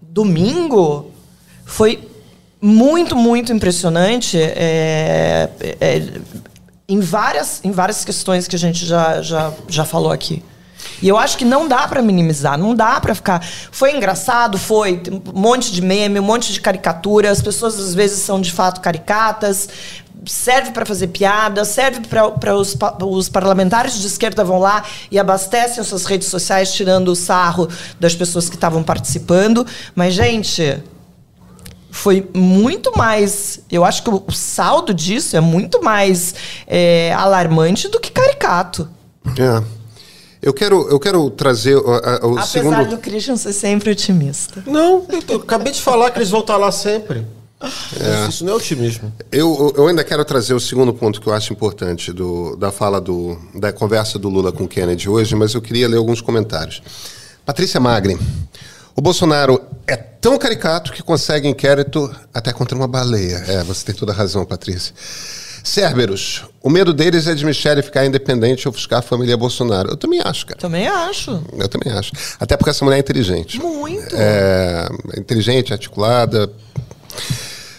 domingo foi muito, muito impressionante é, é, em, várias, em várias questões que a gente já, já, já falou aqui. E eu acho que não dá para minimizar, não dá para ficar. Foi engraçado, foi um monte de meme, um monte de caricatura. As pessoas às vezes são de fato caricatas. Serve para fazer piada, serve para os, os parlamentares de esquerda vão lá e abastecem as suas redes sociais tirando o sarro das pessoas que estavam participando. Mas, gente, foi muito mais. Eu acho que o saldo disso é muito mais é, alarmante do que caricato. É. Eu quero, eu quero trazer o, o Apesar segundo... do Christian ser sempre otimista. Não, eu, eu acabei de falar que eles vão estar lá sempre. É. Isso não é otimismo. Eu, eu ainda quero trazer o segundo ponto que eu acho importante do, da fala do, da conversa do Lula com Kennedy hoje, mas eu queria ler alguns comentários. Patrícia Magri. O Bolsonaro é tão caricato que consegue inquérito até contra uma baleia. É, você tem toda a razão, Patrícia. Cérberos, o medo deles é de Michele ficar independente e ofuscar a família Bolsonaro. Eu também acho, cara. Também acho. Eu também acho. Até porque essa mulher é inteligente. Muito. É, inteligente, articulada.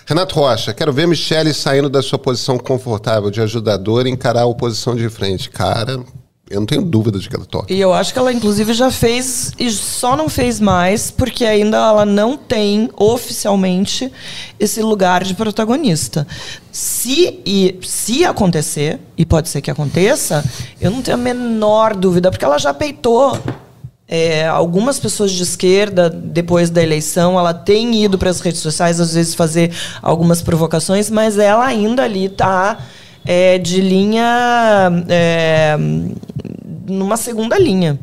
Renato Rocha, quero ver Michele saindo da sua posição confortável de ajudadora e encarar a oposição de frente. Cara, eu não tenho dúvida de que ela toca. E eu acho que ela, inclusive, já fez e só não fez mais porque ainda ela não tem oficialmente esse lugar de protagonista. Se, e, se acontecer, e pode ser que aconteça, eu não tenho a menor dúvida, porque ela já peitou é, algumas pessoas de esquerda, depois da eleição, ela tem ido para as redes sociais, às vezes, fazer algumas provocações, mas ela ainda ali está é, de linha. É, numa segunda linha.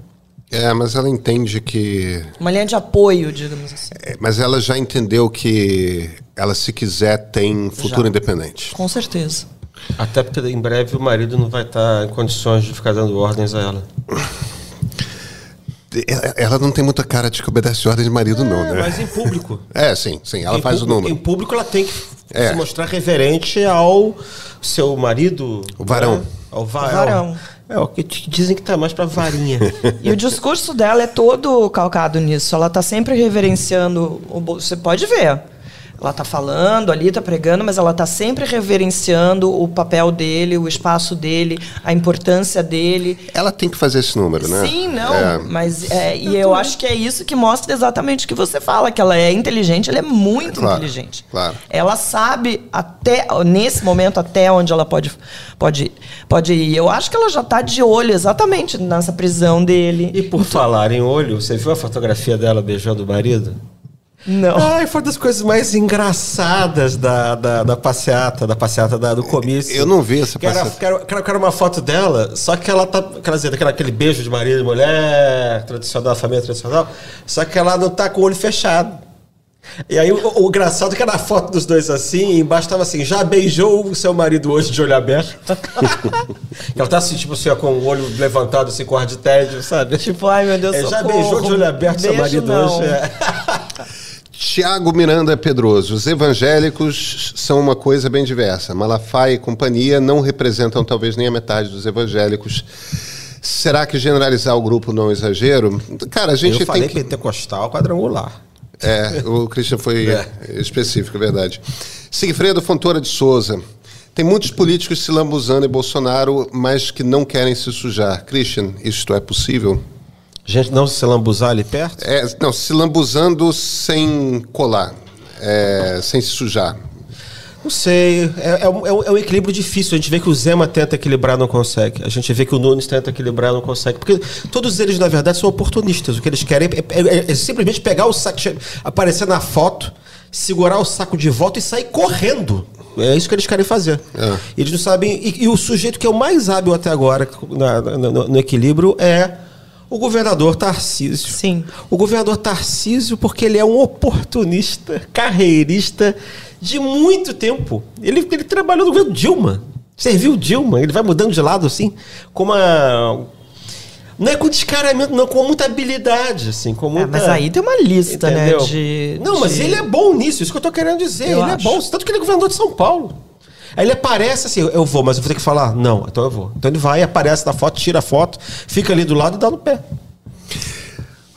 É, mas ela entende que. Uma linha de apoio, digamos assim. É, mas ela já entendeu que ela, se quiser, tem futuro já. independente. Com certeza. Até porque em breve o marido não vai estar em condições de ficar dando ordens a ela. Ela não tem muita cara de que obedece ordem de marido, é, não, né? Mas em público. É, sim, sim. Ela em faz público, o número. Em público ela tem que É. Se mostrar reverente ao seu marido. O varão. Né? Ao va varão. É, o que dizem que tá mais pra varinha. e o discurso dela é todo calcado nisso. Ela tá sempre reverenciando. O, você pode ver. Ela está falando ali, está pregando, mas ela está sempre reverenciando o papel dele, o espaço dele, a importância dele. Ela tem que fazer esse número, né? Sim, não. É. Mas é, e eu acho que é isso que mostra exatamente o que você fala, que ela é inteligente, ela é muito claro, inteligente. Claro. Ela sabe até nesse momento até onde ela pode pode pode ir. Eu acho que ela já está de olho exatamente nessa prisão dele. E por falar em olho, você viu a fotografia dela beijando o marido? Não. Ai, foi uma das coisas mais engraçadas da, da, da passeata, da passeata da, do comício. Eu não vi essa que passeata. Era, quero, quero, uma foto dela, só que ela tá. Quer dizer, aquele, aquele beijo de marido e mulher, tradicional, família tradicional, só que ela não tá com o olho fechado. E aí o, o engraçado é que era a foto dos dois assim, e embaixo tava assim, já beijou o seu marido hoje de olho aberto? ela tá assim, tipo assim, com o olho levantado, assim, com ar de tédio, sabe? Tipo, ai meu Deus, é, Já beijou de olho aberto Beijo, seu marido não. hoje? É. Tiago Miranda Pedroso. Os evangélicos são uma coisa bem diversa. Malafaia e companhia não representam talvez nem a metade dos evangélicos. Será que generalizar o grupo não é exagero? Cara, a gente Eu falei tem que... pentecostal quadrangular. É, o Christian foi é. específico, é verdade. Sigfredo Fontoura de Souza. Tem muitos políticos se lambuzando em Bolsonaro, mas que não querem se sujar. Christian, isto é possível? Gente não se lambuzar ali perto? É, não, se lambuzando sem colar, é, sem se sujar. Não sei, é, é, um, é, um, equilíbrio difícil. A gente vê que o Zema tenta equilibrar, não consegue. A gente vê que o Nunes tenta equilibrar, não consegue. Porque todos eles, na verdade, são oportunistas. O que eles querem é, é, é simplesmente pegar o saco, aparecer na foto, segurar o saco de volta e sair correndo. É isso que eles querem fazer. É. Eles não sabem. E, e, o sujeito que é o mais hábil até agora na, no, no equilíbrio é o governador Tarcísio. Sim. O governador Tarcísio, porque ele é um oportunista, carreirista de muito tempo. Ele, ele trabalhou no governo Dilma. Serviu Dilma. Ele vai mudando de lado, assim, com uma. Não é com descaramento, não, com muita habilidade, assim, com muita... É, mas aí tem uma lista, né, Entendeu? né? De, não, mas ele é bom nisso, isso que eu tô querendo dizer. Eu ele é acho. é bom, tanto que ele é governador de São Paulo. Aí ele aparece assim, eu vou, mas eu vou ter que falar. Não, então eu vou. Então ele vai, aparece na foto, tira a foto, fica ali do lado e dá no pé.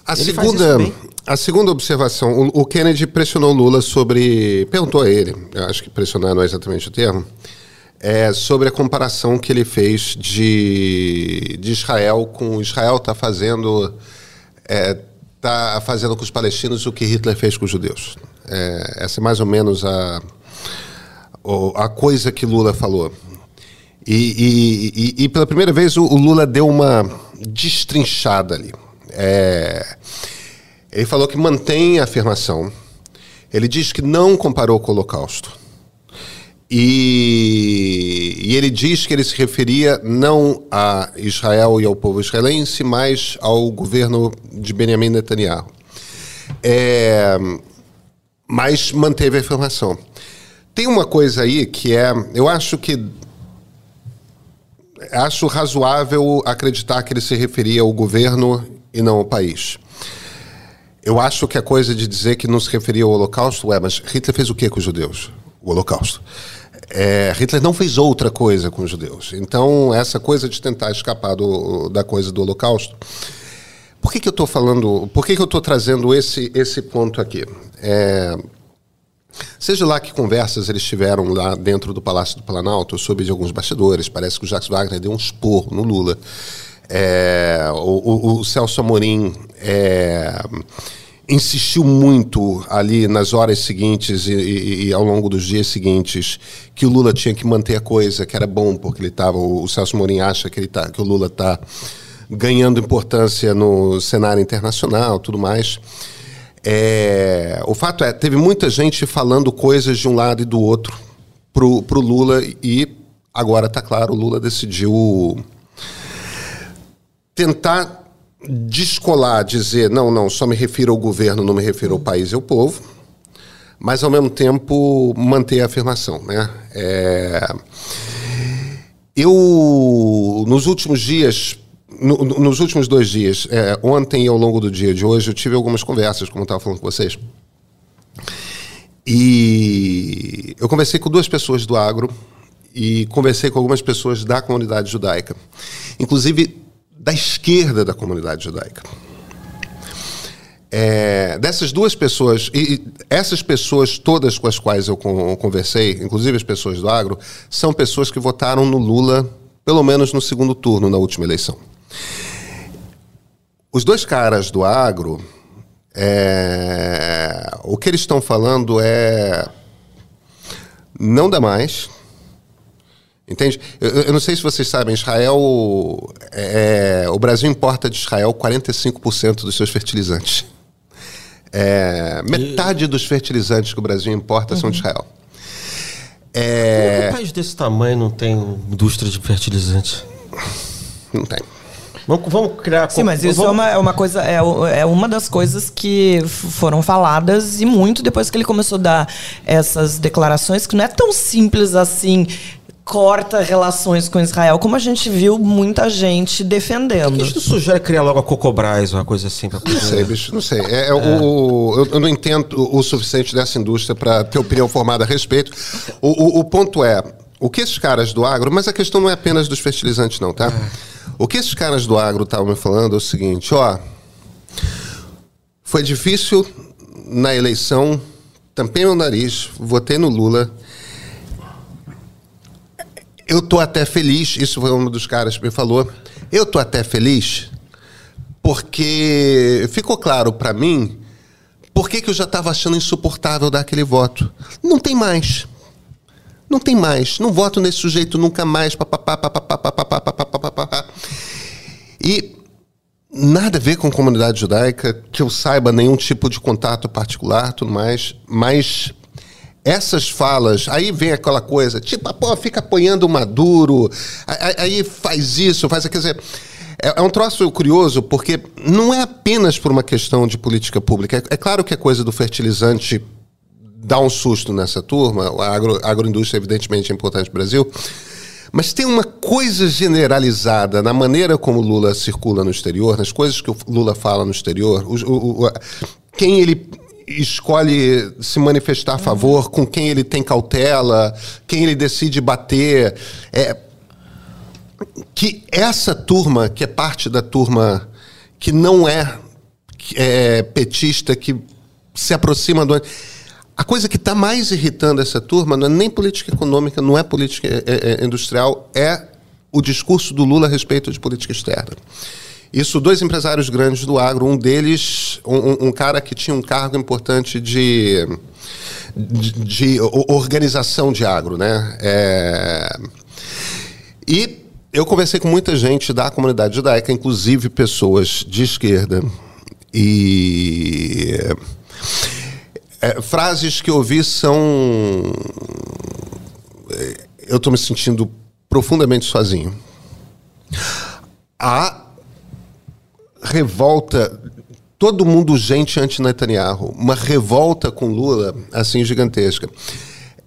A ele segunda, a segunda observação, o, Kennedy pressionou Lula sobre, perguntou a ele, acho que pressionar não é exatamente o termo, é sobre a comparação que ele fez de, de Israel com Israel está fazendo é, tá fazendo com os palestinos o que Hitler fez com os judeus. É, essa é mais ou menos a a coisa que Lula falou. E, e, e, e pela primeira vez o, o, Lula deu uma destrinchada ali. É, ele falou que mantém a afirmação. Ele diz que não comparou com o Holocausto. E, e, ele diz que ele se referia não a Israel e ao povo israelense, mas ao governo de Benjamin Netanyahu. É, mas manteve a afirmação. Tem uma coisa aí que é. Eu acho que. Acho razoável acreditar que ele se referia ao governo e não ao país. Eu acho que a coisa de dizer que não se referia ao Holocausto, é, mas Hitler fez o que com os judeus? O Holocausto. É, Hitler não fez outra coisa com os judeus. Então, essa coisa de tentar escapar do, da coisa do Holocausto. Por que, que eu estou falando. Por que, que eu estou trazendo esse, esse ponto aqui? É, Seja lá que conversas eles tiveram lá dentro do Palácio do Planalto, eu soube de alguns bastidores, parece que o Jacques Wagner deu um esporro no Lula. É, o, o, o, Celso Amorim é, insistiu muito ali nas horas seguintes e, e, e, ao longo dos dias seguintes que o Lula tinha que manter a coisa, que era bom, porque ele estava. O Celso Amorim acha que, ele tá, que o Lula está ganhando importância no cenário internacional tudo mais. É, o fato é, teve muita gente falando coisas de um lado e do outro pro, pro Lula e agora está claro, o Lula decidiu tentar descolar, dizer, não, não, só me refiro ao governo, não me refiro ao país e ao povo, mas ao mesmo tempo manter a afirmação. Né? É, eu, nos últimos dias, no, nos últimos dois dias, é, ontem e ao longo do dia de hoje, eu tive algumas conversas, como eu estava falando com vocês. E eu conversei com duas pessoas do agro e conversei com algumas pessoas da comunidade judaica, inclusive da esquerda da comunidade judaica. É, dessas duas pessoas, e essas pessoas todas com as quais eu conversei, inclusive as pessoas do agro, são pessoas que votaram no Lula, pelo menos no segundo turno, na última eleição. Os dois caras do agro, é, o que eles estão falando é. Não dá mais. Entende? Eu, eu, não sei se vocês sabem, Israel. É, o Brasil importa de Israel 45% dos seus fertilizantes. É, metade e... dos fertilizantes que o Brasil importa uhum. são de. Israel. É... É um país desse tamanho não tem indústria de fertilizantes? Não tem. Vamos, vamos criar. Sim, mas isso vamos... é, uma, é uma coisa, é, é uma das coisas que foram faladas e muito depois que ele começou a dar essas declarações, que não é tão simples assim corta relações com Israel, como a gente viu muita gente defendendo. A gente não sugere criar logo a Cocobras, uma coisa assim poder... Não sei, bicho, não sei. É, é. O, eu, eu, não entendo o suficiente dessa indústria para ter opinião formada a respeito. O, o, o, ponto é, o que esses caras do agro, mas a questão não é apenas dos fertilizantes não, tá? É. O que esses caras do agro estavam me falando é o seguinte, ó. Foi difícil na eleição, tampei meu nariz, votei no Lula. Eu tô até feliz, isso foi um dos caras que me falou. Eu tô até feliz porque ficou claro para mim por que, que eu já estava achando insuportável dar aquele voto. Não tem mais. Não tem mais. Não voto nesse sujeito nunca mais. E nada a ver com comunidade judaica, que eu saiba nenhum tipo de contato particular, tudo mais, mas essas falas, aí vem aquela coisa, tipo, pô, fica apoiando o Maduro, aí faz isso, faz aquilo. É, um troço curioso, porque não é apenas por uma questão de política pública. É, claro que a coisa do fertilizante dá um susto nessa turma. A, agro, agroindústria, evidentemente, é importante no Brasil. Mas tem uma coisa generalizada na maneira como Lula circula no exterior, nas coisas que o Lula fala no exterior, o, o, o, quem ele escolhe se manifestar a favor, com quem ele tem cautela, quem ele decide bater. É, que essa turma, que é parte da turma que não é, é petista, que se aproxima do a coisa que está mais irritando essa turma não é nem política econômica, não é política é, é, é, industrial, é o discurso do Lula a respeito de política externa. Isso, dois empresários grandes do agro, um deles, um, um cara que tinha um cargo importante de, de, de organização de agro, né? É, e eu conversei com muita gente da comunidade judaica, inclusive pessoas de esquerda, e é, frases que eu ouvi são. É, eu estou me sentindo profundamente sozinho. A revolta. Todo mundo gente anti-Netanyahu. Uma revolta com Lula, assim, gigantesca.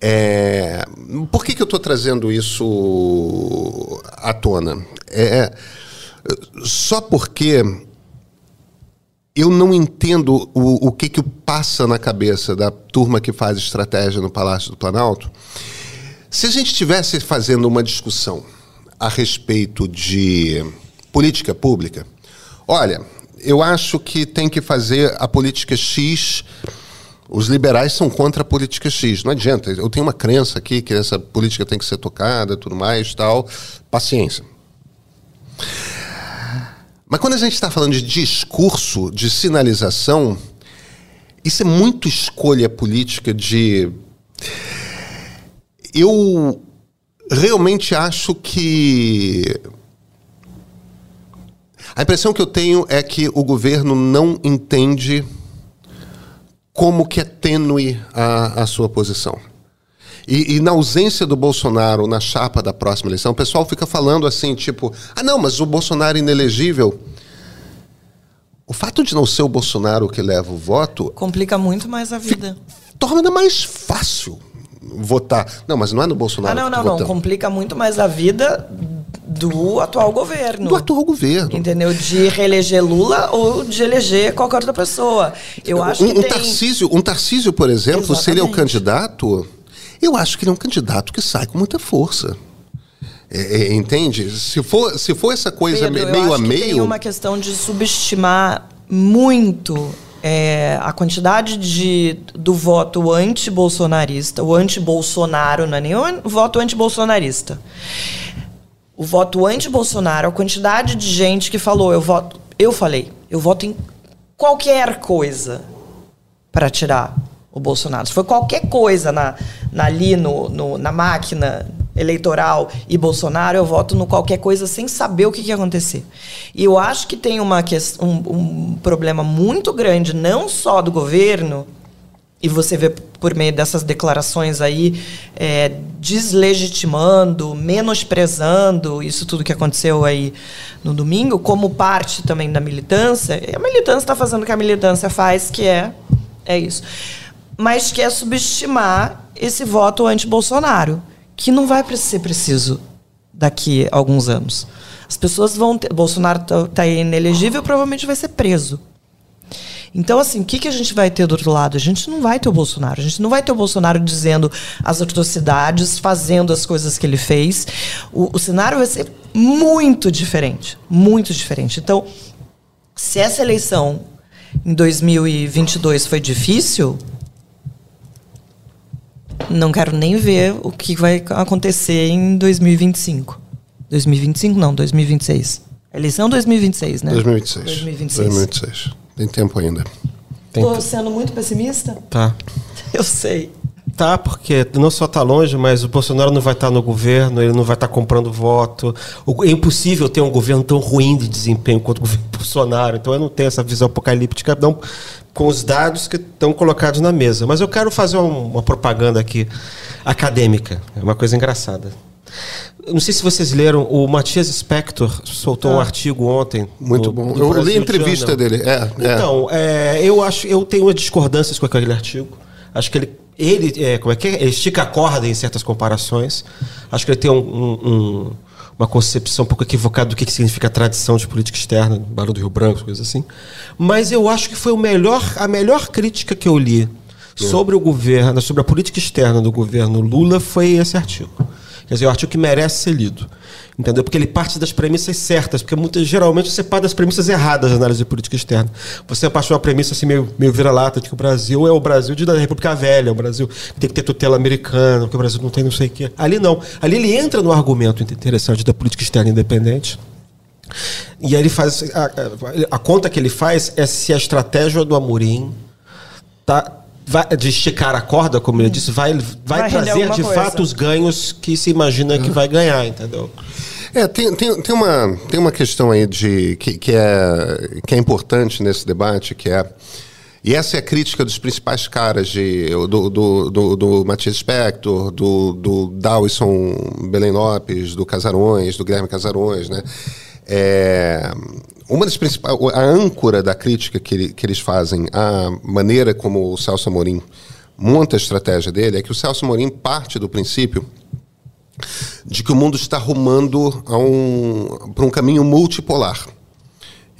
É, por que, que eu estou trazendo isso à tona? É, só porque eu não entendo o, o que, que passa na cabeça da turma que faz estratégia no Palácio do Planalto. Se a gente estivesse fazendo uma discussão a respeito de política pública, olha, eu acho que tem que fazer a política X. Os liberais são contra a política X. Não adianta. Eu tenho uma crença aqui que essa política tem que ser tocada, tudo mais, tal. Paciência. Mas quando a gente está falando de discurso, de sinalização, isso é muito escolha política de. Eu realmente acho que. A impressão que eu tenho é que o governo não entende como que é tênue a, a sua posição. E, e, na ausência do Bolsonaro na chapa da próxima eleição, o pessoal fica falando assim, tipo, ah, não, mas o Bolsonaro é inelegível. O fato de não ser o Bolsonaro que leva o voto. Complica muito mais a vida. Torna mais fácil votar. Não, mas não é no Bolsonaro. Ah, não, não, não. Complica muito mais a vida do atual governo. Do atual governo. Entendeu? De reeleger Lula ou de eleger qualquer outra pessoa. Eu acho um, que um tem... Tarcísio, um Tarcísio, por exemplo, Exatamente. se ele é o candidato Eu acho que ele é um candidato que sai com muita força. É, é, entende? Se for, se for essa coisa Pedro, meio a meio. tem uma questão de subestimar muito é, a quantidade de, do voto anti-bolsonarista, o anti-Bolsonaro, não é nem o voto anti-bolsonarista. O voto anti-Bolsonaro, a quantidade de gente que falou, eu voto. Eu falei, eu voto em qualquer coisa para tirar o Bolsonaro. Se foi qualquer coisa na, na ali no, no, na máquina eleitoral e Bolsonaro, eu voto no qualquer coisa sem saber o que, que ia acontecer. E eu acho que tem uma um, um problema muito grande, não só do governo, e você vê por meio dessas declarações aí, é, deslegitimando, menosprezando isso tudo que aconteceu aí no domingo, como parte também da militância. E a militância está fazendo o que a militância faz, que é, é isso. Mas que é subestimar esse voto anti-Bolsonaro que não vai ser preciso daqui a alguns anos. As pessoas vão ter. Bolsonaro está tá inelegível, provavelmente vai ser preso. Então, assim, o que, que a gente vai ter do outro lado? A gente não vai ter o Bolsonaro. A gente não vai ter o Bolsonaro dizendo as atrocidades, fazendo as coisas que ele fez. O, o cenário vai ser muito diferente. Muito diferente. Então, se essa eleição em 2022 foi difícil, não quero nem ver o que vai acontecer em 2025. 2025 não, 2026. Eleição 2026, né? 2026. 2026. 2026. Tem tempo ainda. Estou sendo muito pessimista? Tá. Eu sei. Tá, porque não só está longe, mas o Bolsonaro não vai estar tá no governo, ele não vai estar tá comprando voto. É impossível ter um governo tão ruim de desempenho quanto o governo Bolsonaro. Então eu não tenho essa visão apocalíptica, não com os dados que estão colocados na mesa. Mas eu quero fazer uma propaganda aqui acadêmica. É uma coisa engraçada. Não sei se vocês leram, o Matias Spector soltou ah, um artigo ontem. Muito bom. eu li a entrevista dele. É, é. então, é. eu acho, eu tenho discordâncias com aquele artigo. Acho que ele, ele é, como é que é? Ele estica a corda em certas comparações. Acho que ele tem um, um uma concepção um pouco equivocada do que, significa tradição de política externa, Barão do Rio Branco, coisas assim. Mas eu acho que foi o melhor, a melhor crítica que eu li sobre o governo, sobre a política externa do governo Lula foi esse artigo. Quer dizer, é um artigo que merece ser lido. Entendeu? Porque ele parte das premissas certas, porque muitas, geralmente você parte das premissas erradas da análise de política externa. Você parte de uma premissa assim, meio, meio vira-lata, de que o Brasil é o Brasil de, da República Velha, é o Brasil tem que ter tutela americana, que o Brasil não tem não sei o quê. Ali não. Ali ele entra no argumento interessante da política externa independente. E aí ele faz. A, a, a conta que ele faz é se a estratégia do Amorim tá, vai, de esticar a corda, como ele disse, vai, vai, vai trazer de coisa. fato os ganhos que se imagina que vai ganhar, entendeu? É, tem, tem, tem, uma, tem uma questão aí de, que, que, é, que é importante nesse debate, que é. E essa é a crítica dos principais caras, de, do, do, do, do Matias Spector, do, do Dawson Belém Lopes, do Casarões, do Guilherme Casarões, né? É, uma das principais, a âncora da crítica que, ele, que eles fazem, a maneira como o Celso Amorim monta a estratégia dele, é que o Celso Amorim parte do princípio de que o mundo está rumando um, para um caminho multipolar,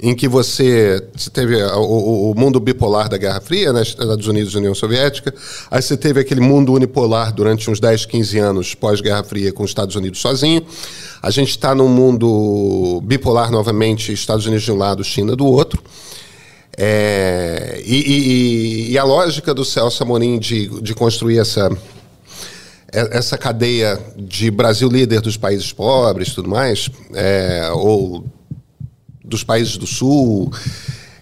em que você, você teve o, o, mundo bipolar da Guerra Fria, né, Estados Unidos e União Soviética, aí você teve aquele mundo unipolar durante uns 10, 15 anos pós-Guerra Fria com os Estados Unidos sozinho. A gente está num mundo bipolar novamente, Estados Unidos de um lado, China do outro. É, e, e, e, a lógica do Celso Amorim de, de construir essa, é, essa cadeia de Brasil líder dos países pobres tudo mais, é, ou dos países do Sul,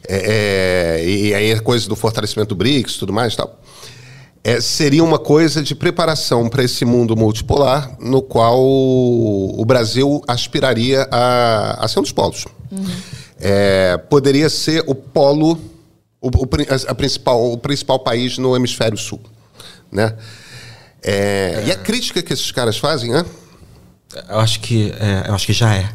é, é e aí a coisa do fortalecimento do BRICS tudo mais tal, é, seria uma coisa de preparação para esse mundo multipolar, no qual o Brasil aspiraria a, a ser um dos polos. Uhum. É, poderia ser o polo, o, o, a principal, o principal país no hemisfério sul. Né? É, é. E a crítica que esses caras fazem, né? Eu acho que, é, eu acho que já é.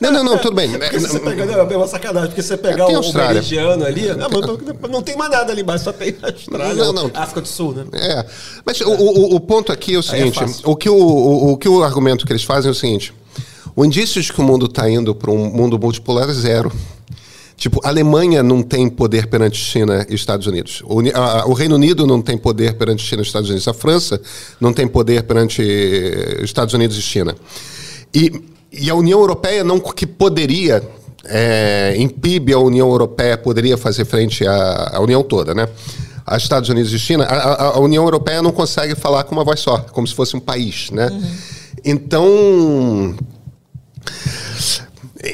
Não, não, não, tudo bem. Porque você não, é uma sacanagem, porque você pegar é, o, meridiano ali, não, não, não, tem mais nada ali embaixo, só tem a Austrália, não, não. África do Sul, né? É, mas o, o, o ponto aqui é o é seguinte, é o, que o, o, o que o argumento que eles fazem é o seguinte, o indício de que o mundo está indo para um mundo multipolar é zero. Tipo, a Alemanha não tem poder perante China e Estados Unidos. O, a, o, Reino Unido não tem poder perante China e Estados Unidos. A França não tem poder perante Estados Unidos e China. E, e a União Europeia não que poderia é, em PIB a União Europeia poderia fazer frente à, à União toda, né? A Estados Unidos e China, a, a, União Europeia não consegue falar com uma voz só, como se fosse um país, né? Uhum. Então,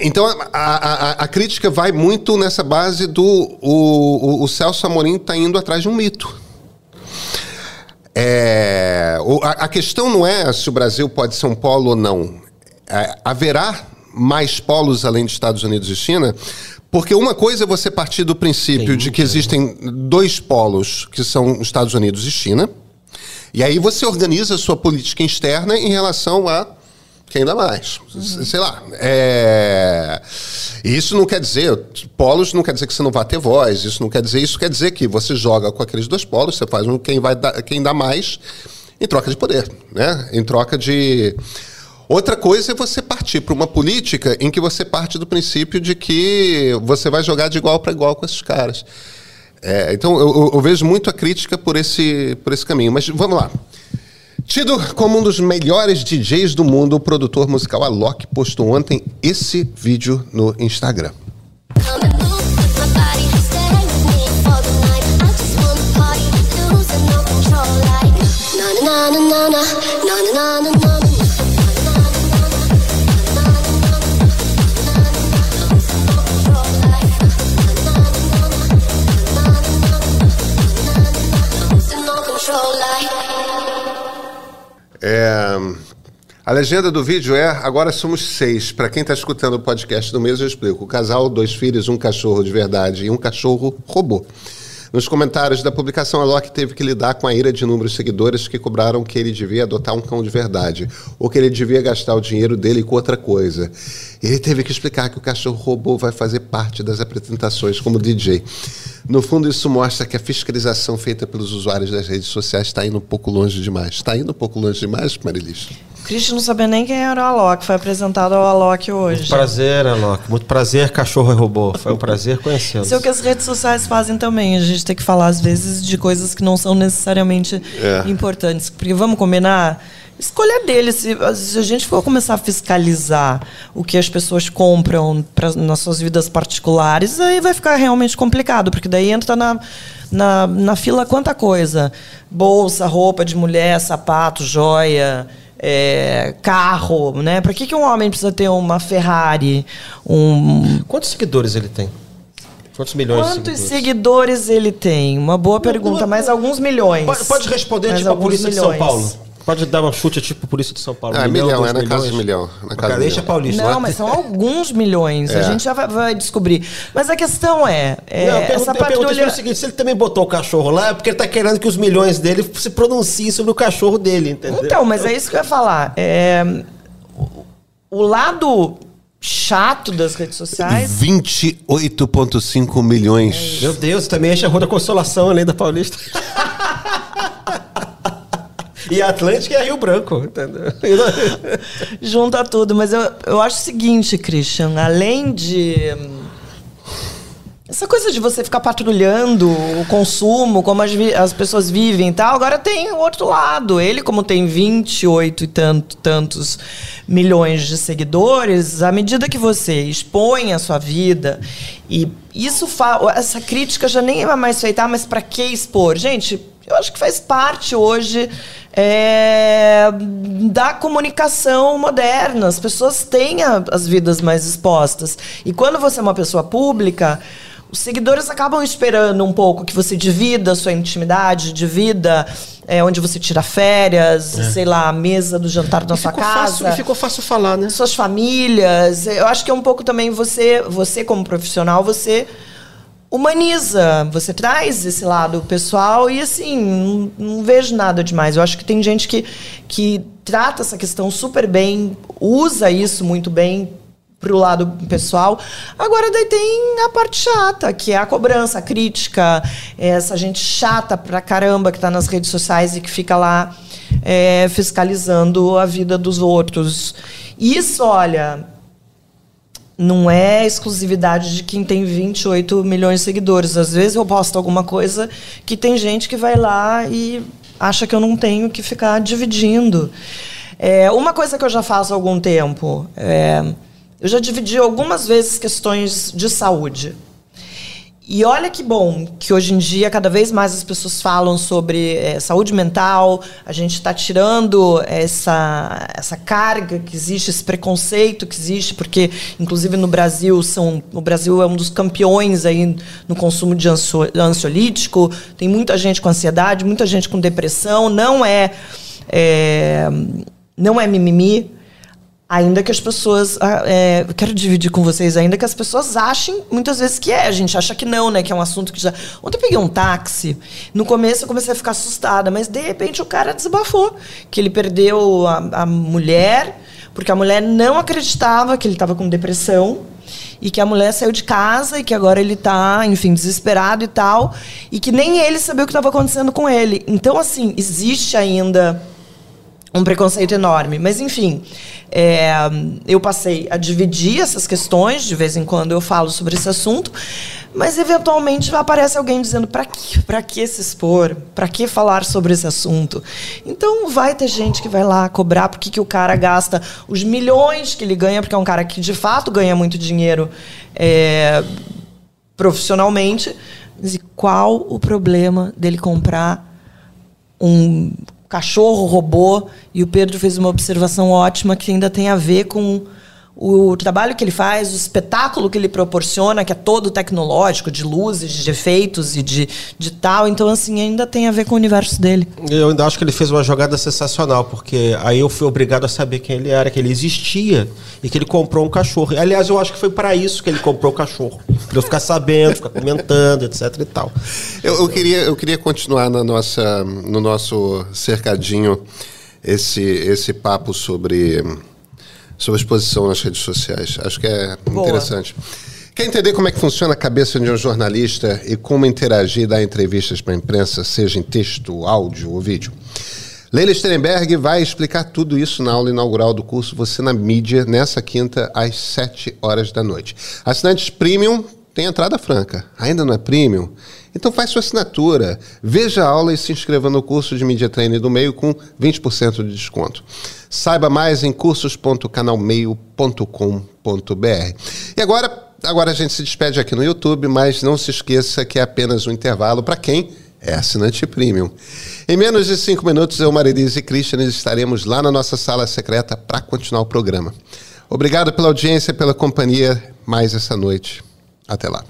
então a, a, a, crítica vai muito nessa base do o, o, o Celso Amorim está indo atrás de um mito. É, a, a, questão não é se o Brasil pode ser um polo ou não. É, haverá mais polos além de Estados Unidos e China? Porque uma coisa é você partir do princípio de que existem dois polos, que são Estados Unidos e China, e aí você organiza a sua política externa em relação a quem dá mais. Uhum. Sei lá. É... Isso não quer dizer, polos não quer dizer que você não vai ter voz, isso não quer dizer, isso quer dizer que você joga com aqueles dois polos, você faz um quem, vai dar, quem dá mais em troca de poder, né? Em troca de. Outra coisa é você partir para uma política em que você parte do princípio de que você vai jogar de igual para igual com esses caras. É, então, eu, eu, vejo muito a crítica por esse, por esse caminho. Mas vamos lá. Tido como um dos melhores DJs do mundo, o produtor musical Alok postou ontem esse vídeo no Instagram. É, a legenda do vídeo é: agora somos seis. Para quem está escutando o podcast do mês, eu explico. O casal, dois filhos, um cachorro de verdade e um cachorro robô. Nos comentários da publicação, a Loki teve que lidar com a ira de inúmeros seguidores que cobraram que ele devia adotar um cão de verdade, ou que ele devia gastar o dinheiro dele com outra coisa. Ele teve que explicar que o cachorro robô vai fazer parte das apresentações como DJ. No fundo, isso mostra que a fiscalização feita pelos usuários das redes sociais está indo um pouco longe demais. Está indo um pouco longe demais, Marilis? Christian não sabia nem quem era o Alok, foi apresentado ao Alok hoje. Muito prazer, Alok. Muito prazer, cachorro e robô. Foi um prazer conhecê-lo. Isso é o que as redes sociais fazem também. A gente tem que falar, às vezes, de coisas que não são necessariamente é. importantes. Porque vamos combinar? Escolha dele. Se, se, a gente for começar a fiscalizar o que as pessoas compram pra, nas suas vidas particulares, aí vai ficar realmente complicado, porque daí entra na, na, na fila quanta coisa: bolsa, roupa de mulher, sapato, joia é, carro, né? Para que, que um homem precisa ter uma Ferrari? Um... Quantos seguidores ele tem? Quantos milhões Quantos seguidores? seguidores ele tem? Uma boa pergunta, mas alguns milhões. Pode, responder, tipo, a polícia milhões. de São Paulo. Pode dar uma chute, tipo Polícia de São Paulo. Ah, milhão, milhão é na casa de milhão. Na casa Deixa Paulista. Não, mas são alguns milhões. É. A gente já vai, vai, descobrir. Mas a questão é... é não, eu essa patrulha... o seguinte, se ele também botou o cachorro lá, é porque ele está querendo que os milhões dele se pronunciem sobre o cachorro dele, entendeu? Então, mas é isso que eu ia falar. É, o lado chato das redes sociais. 28,5 milhões. Meu Deus, também enche a Rua da Consolação além da Paulista. E Atlântica é Rio Branco, entendeu? Junta tudo, mas eu, eu acho o seguinte, Christian, além de. Essa coisa de você ficar patrulhando o consumo, como as, as pessoas vivem e tal, agora tem o outro lado. Ele, como tem 28 e tanto, tantos milhões de seguidores, à medida que você expõe a sua vida e isso essa crítica já nem é mais feita, ah, mas para que expor? Gente, eu acho que faz parte hoje é, da comunicação moderna. As pessoas têm a, as vidas mais expostas. E quando você é uma pessoa pública, os seguidores acabam esperando um pouco que você divida a sua intimidade, divida é, onde você tira férias, é. sei lá, a mesa do jantar da sua casa. Fácil, e ficou fácil falar, né? Suas famílias. Eu acho que é um pouco também você, você como profissional, você humaniza, você traz esse lado pessoal e assim, não, não, vejo nada demais. Eu acho que tem gente que, que trata essa questão super bem, usa isso muito bem pro lado pessoal. Agora daí tem a parte chata, que é a cobrança, a crítica, essa gente chata pra caramba que está nas redes sociais e que fica lá é, fiscalizando a vida dos outros. Isso, olha, não é exclusividade de quem tem 28 milhões de seguidores. Às vezes eu posto alguma coisa que tem gente que vai lá e acha que eu não tenho que ficar dividindo. É, uma coisa que eu já faço há algum tempo, é, eu já dividi algumas vezes questões de saúde. E olha que bom que hoje em dia cada vez mais as pessoas falam sobre é, saúde mental, a gente está tirando essa, essa carga que existe, esse preconceito que existe, porque inclusive no Brasil são o Brasil é um dos campeões aí no consumo de ansiolítico, tem muita gente com ansiedade, muita gente com depressão, não é, é não é mimimi. Ainda que as pessoas. Ah, é, quero dividir com vocês, ainda que as pessoas achem muitas vezes que é. A gente acha que não, né? Que é um assunto que já. Ontem eu peguei um táxi. No começo eu comecei a ficar assustada, mas de repente o cara desabafou. Que ele perdeu a, a mulher, porque a mulher não acreditava que ele estava com depressão e que a mulher saiu de casa e que agora ele está, enfim, desesperado e tal, e que nem ele sabia o que estava acontecendo com ele. Então, assim, existe ainda um preconceito enorme. Mas, enfim, é, eu passei a dividir essas questões, de vez em quando eu falo sobre esse assunto, mas eventualmente aparece alguém dizendo: para que, que se expor? Para que falar sobre esse assunto? Então, vai ter gente que vai lá cobrar porque que o cara gasta os milhões que ele ganha, porque é um cara que de fato ganha muito dinheiro é, profissionalmente. E qual o problema dele comprar um cachorro robô, e o Pedro fez uma observação ótima que ainda tem a ver com o trabalho que ele faz, o espetáculo que ele proporciona, que é todo tecnológico, de luzes, de efeitos e de, de tal. Então, assim, ainda tem a ver com o universo dele. Eu ainda acho que ele fez uma jogada sensacional, porque aí eu fui obrigado a saber quem ele era, que ele existia e que ele comprou um cachorro. Aliás, eu acho que foi para isso que ele comprou o cachorro. Para eu ficar sabendo, ficar comentando, etc e tal. Eu, eu, queria, eu queria continuar na nossa, no nosso cercadinho esse, esse papo sobre sobre a exposição nas redes sociais. Acho que é Boa. interessante. Quer entender como é que funciona a cabeça de um jornalista e como interagir e dar entrevistas para a imprensa, seja em texto, áudio ou vídeo? Leila Sterenberg vai explicar tudo isso na aula inaugural do curso Você na Mídia, nessa quinta, às 7 horas da noite. Assinantes premium tem entrada franca. Ainda não é premium? Então faz sua assinatura, veja a aula e se inscreva no curso de Media Training do Meio com 20% de desconto. Saiba mais em cursos.canalmeio.com.br. E agora, agora a gente se despede aqui no YouTube, mas não se esqueça que é apenas um intervalo para quem é assinante premium. Em menos de cinco minutos, eu, Maridiz e Christian estaremos lá na nossa sala secreta para continuar o programa. Obrigado pela audiência, pela companhia mais essa noite. Até lá.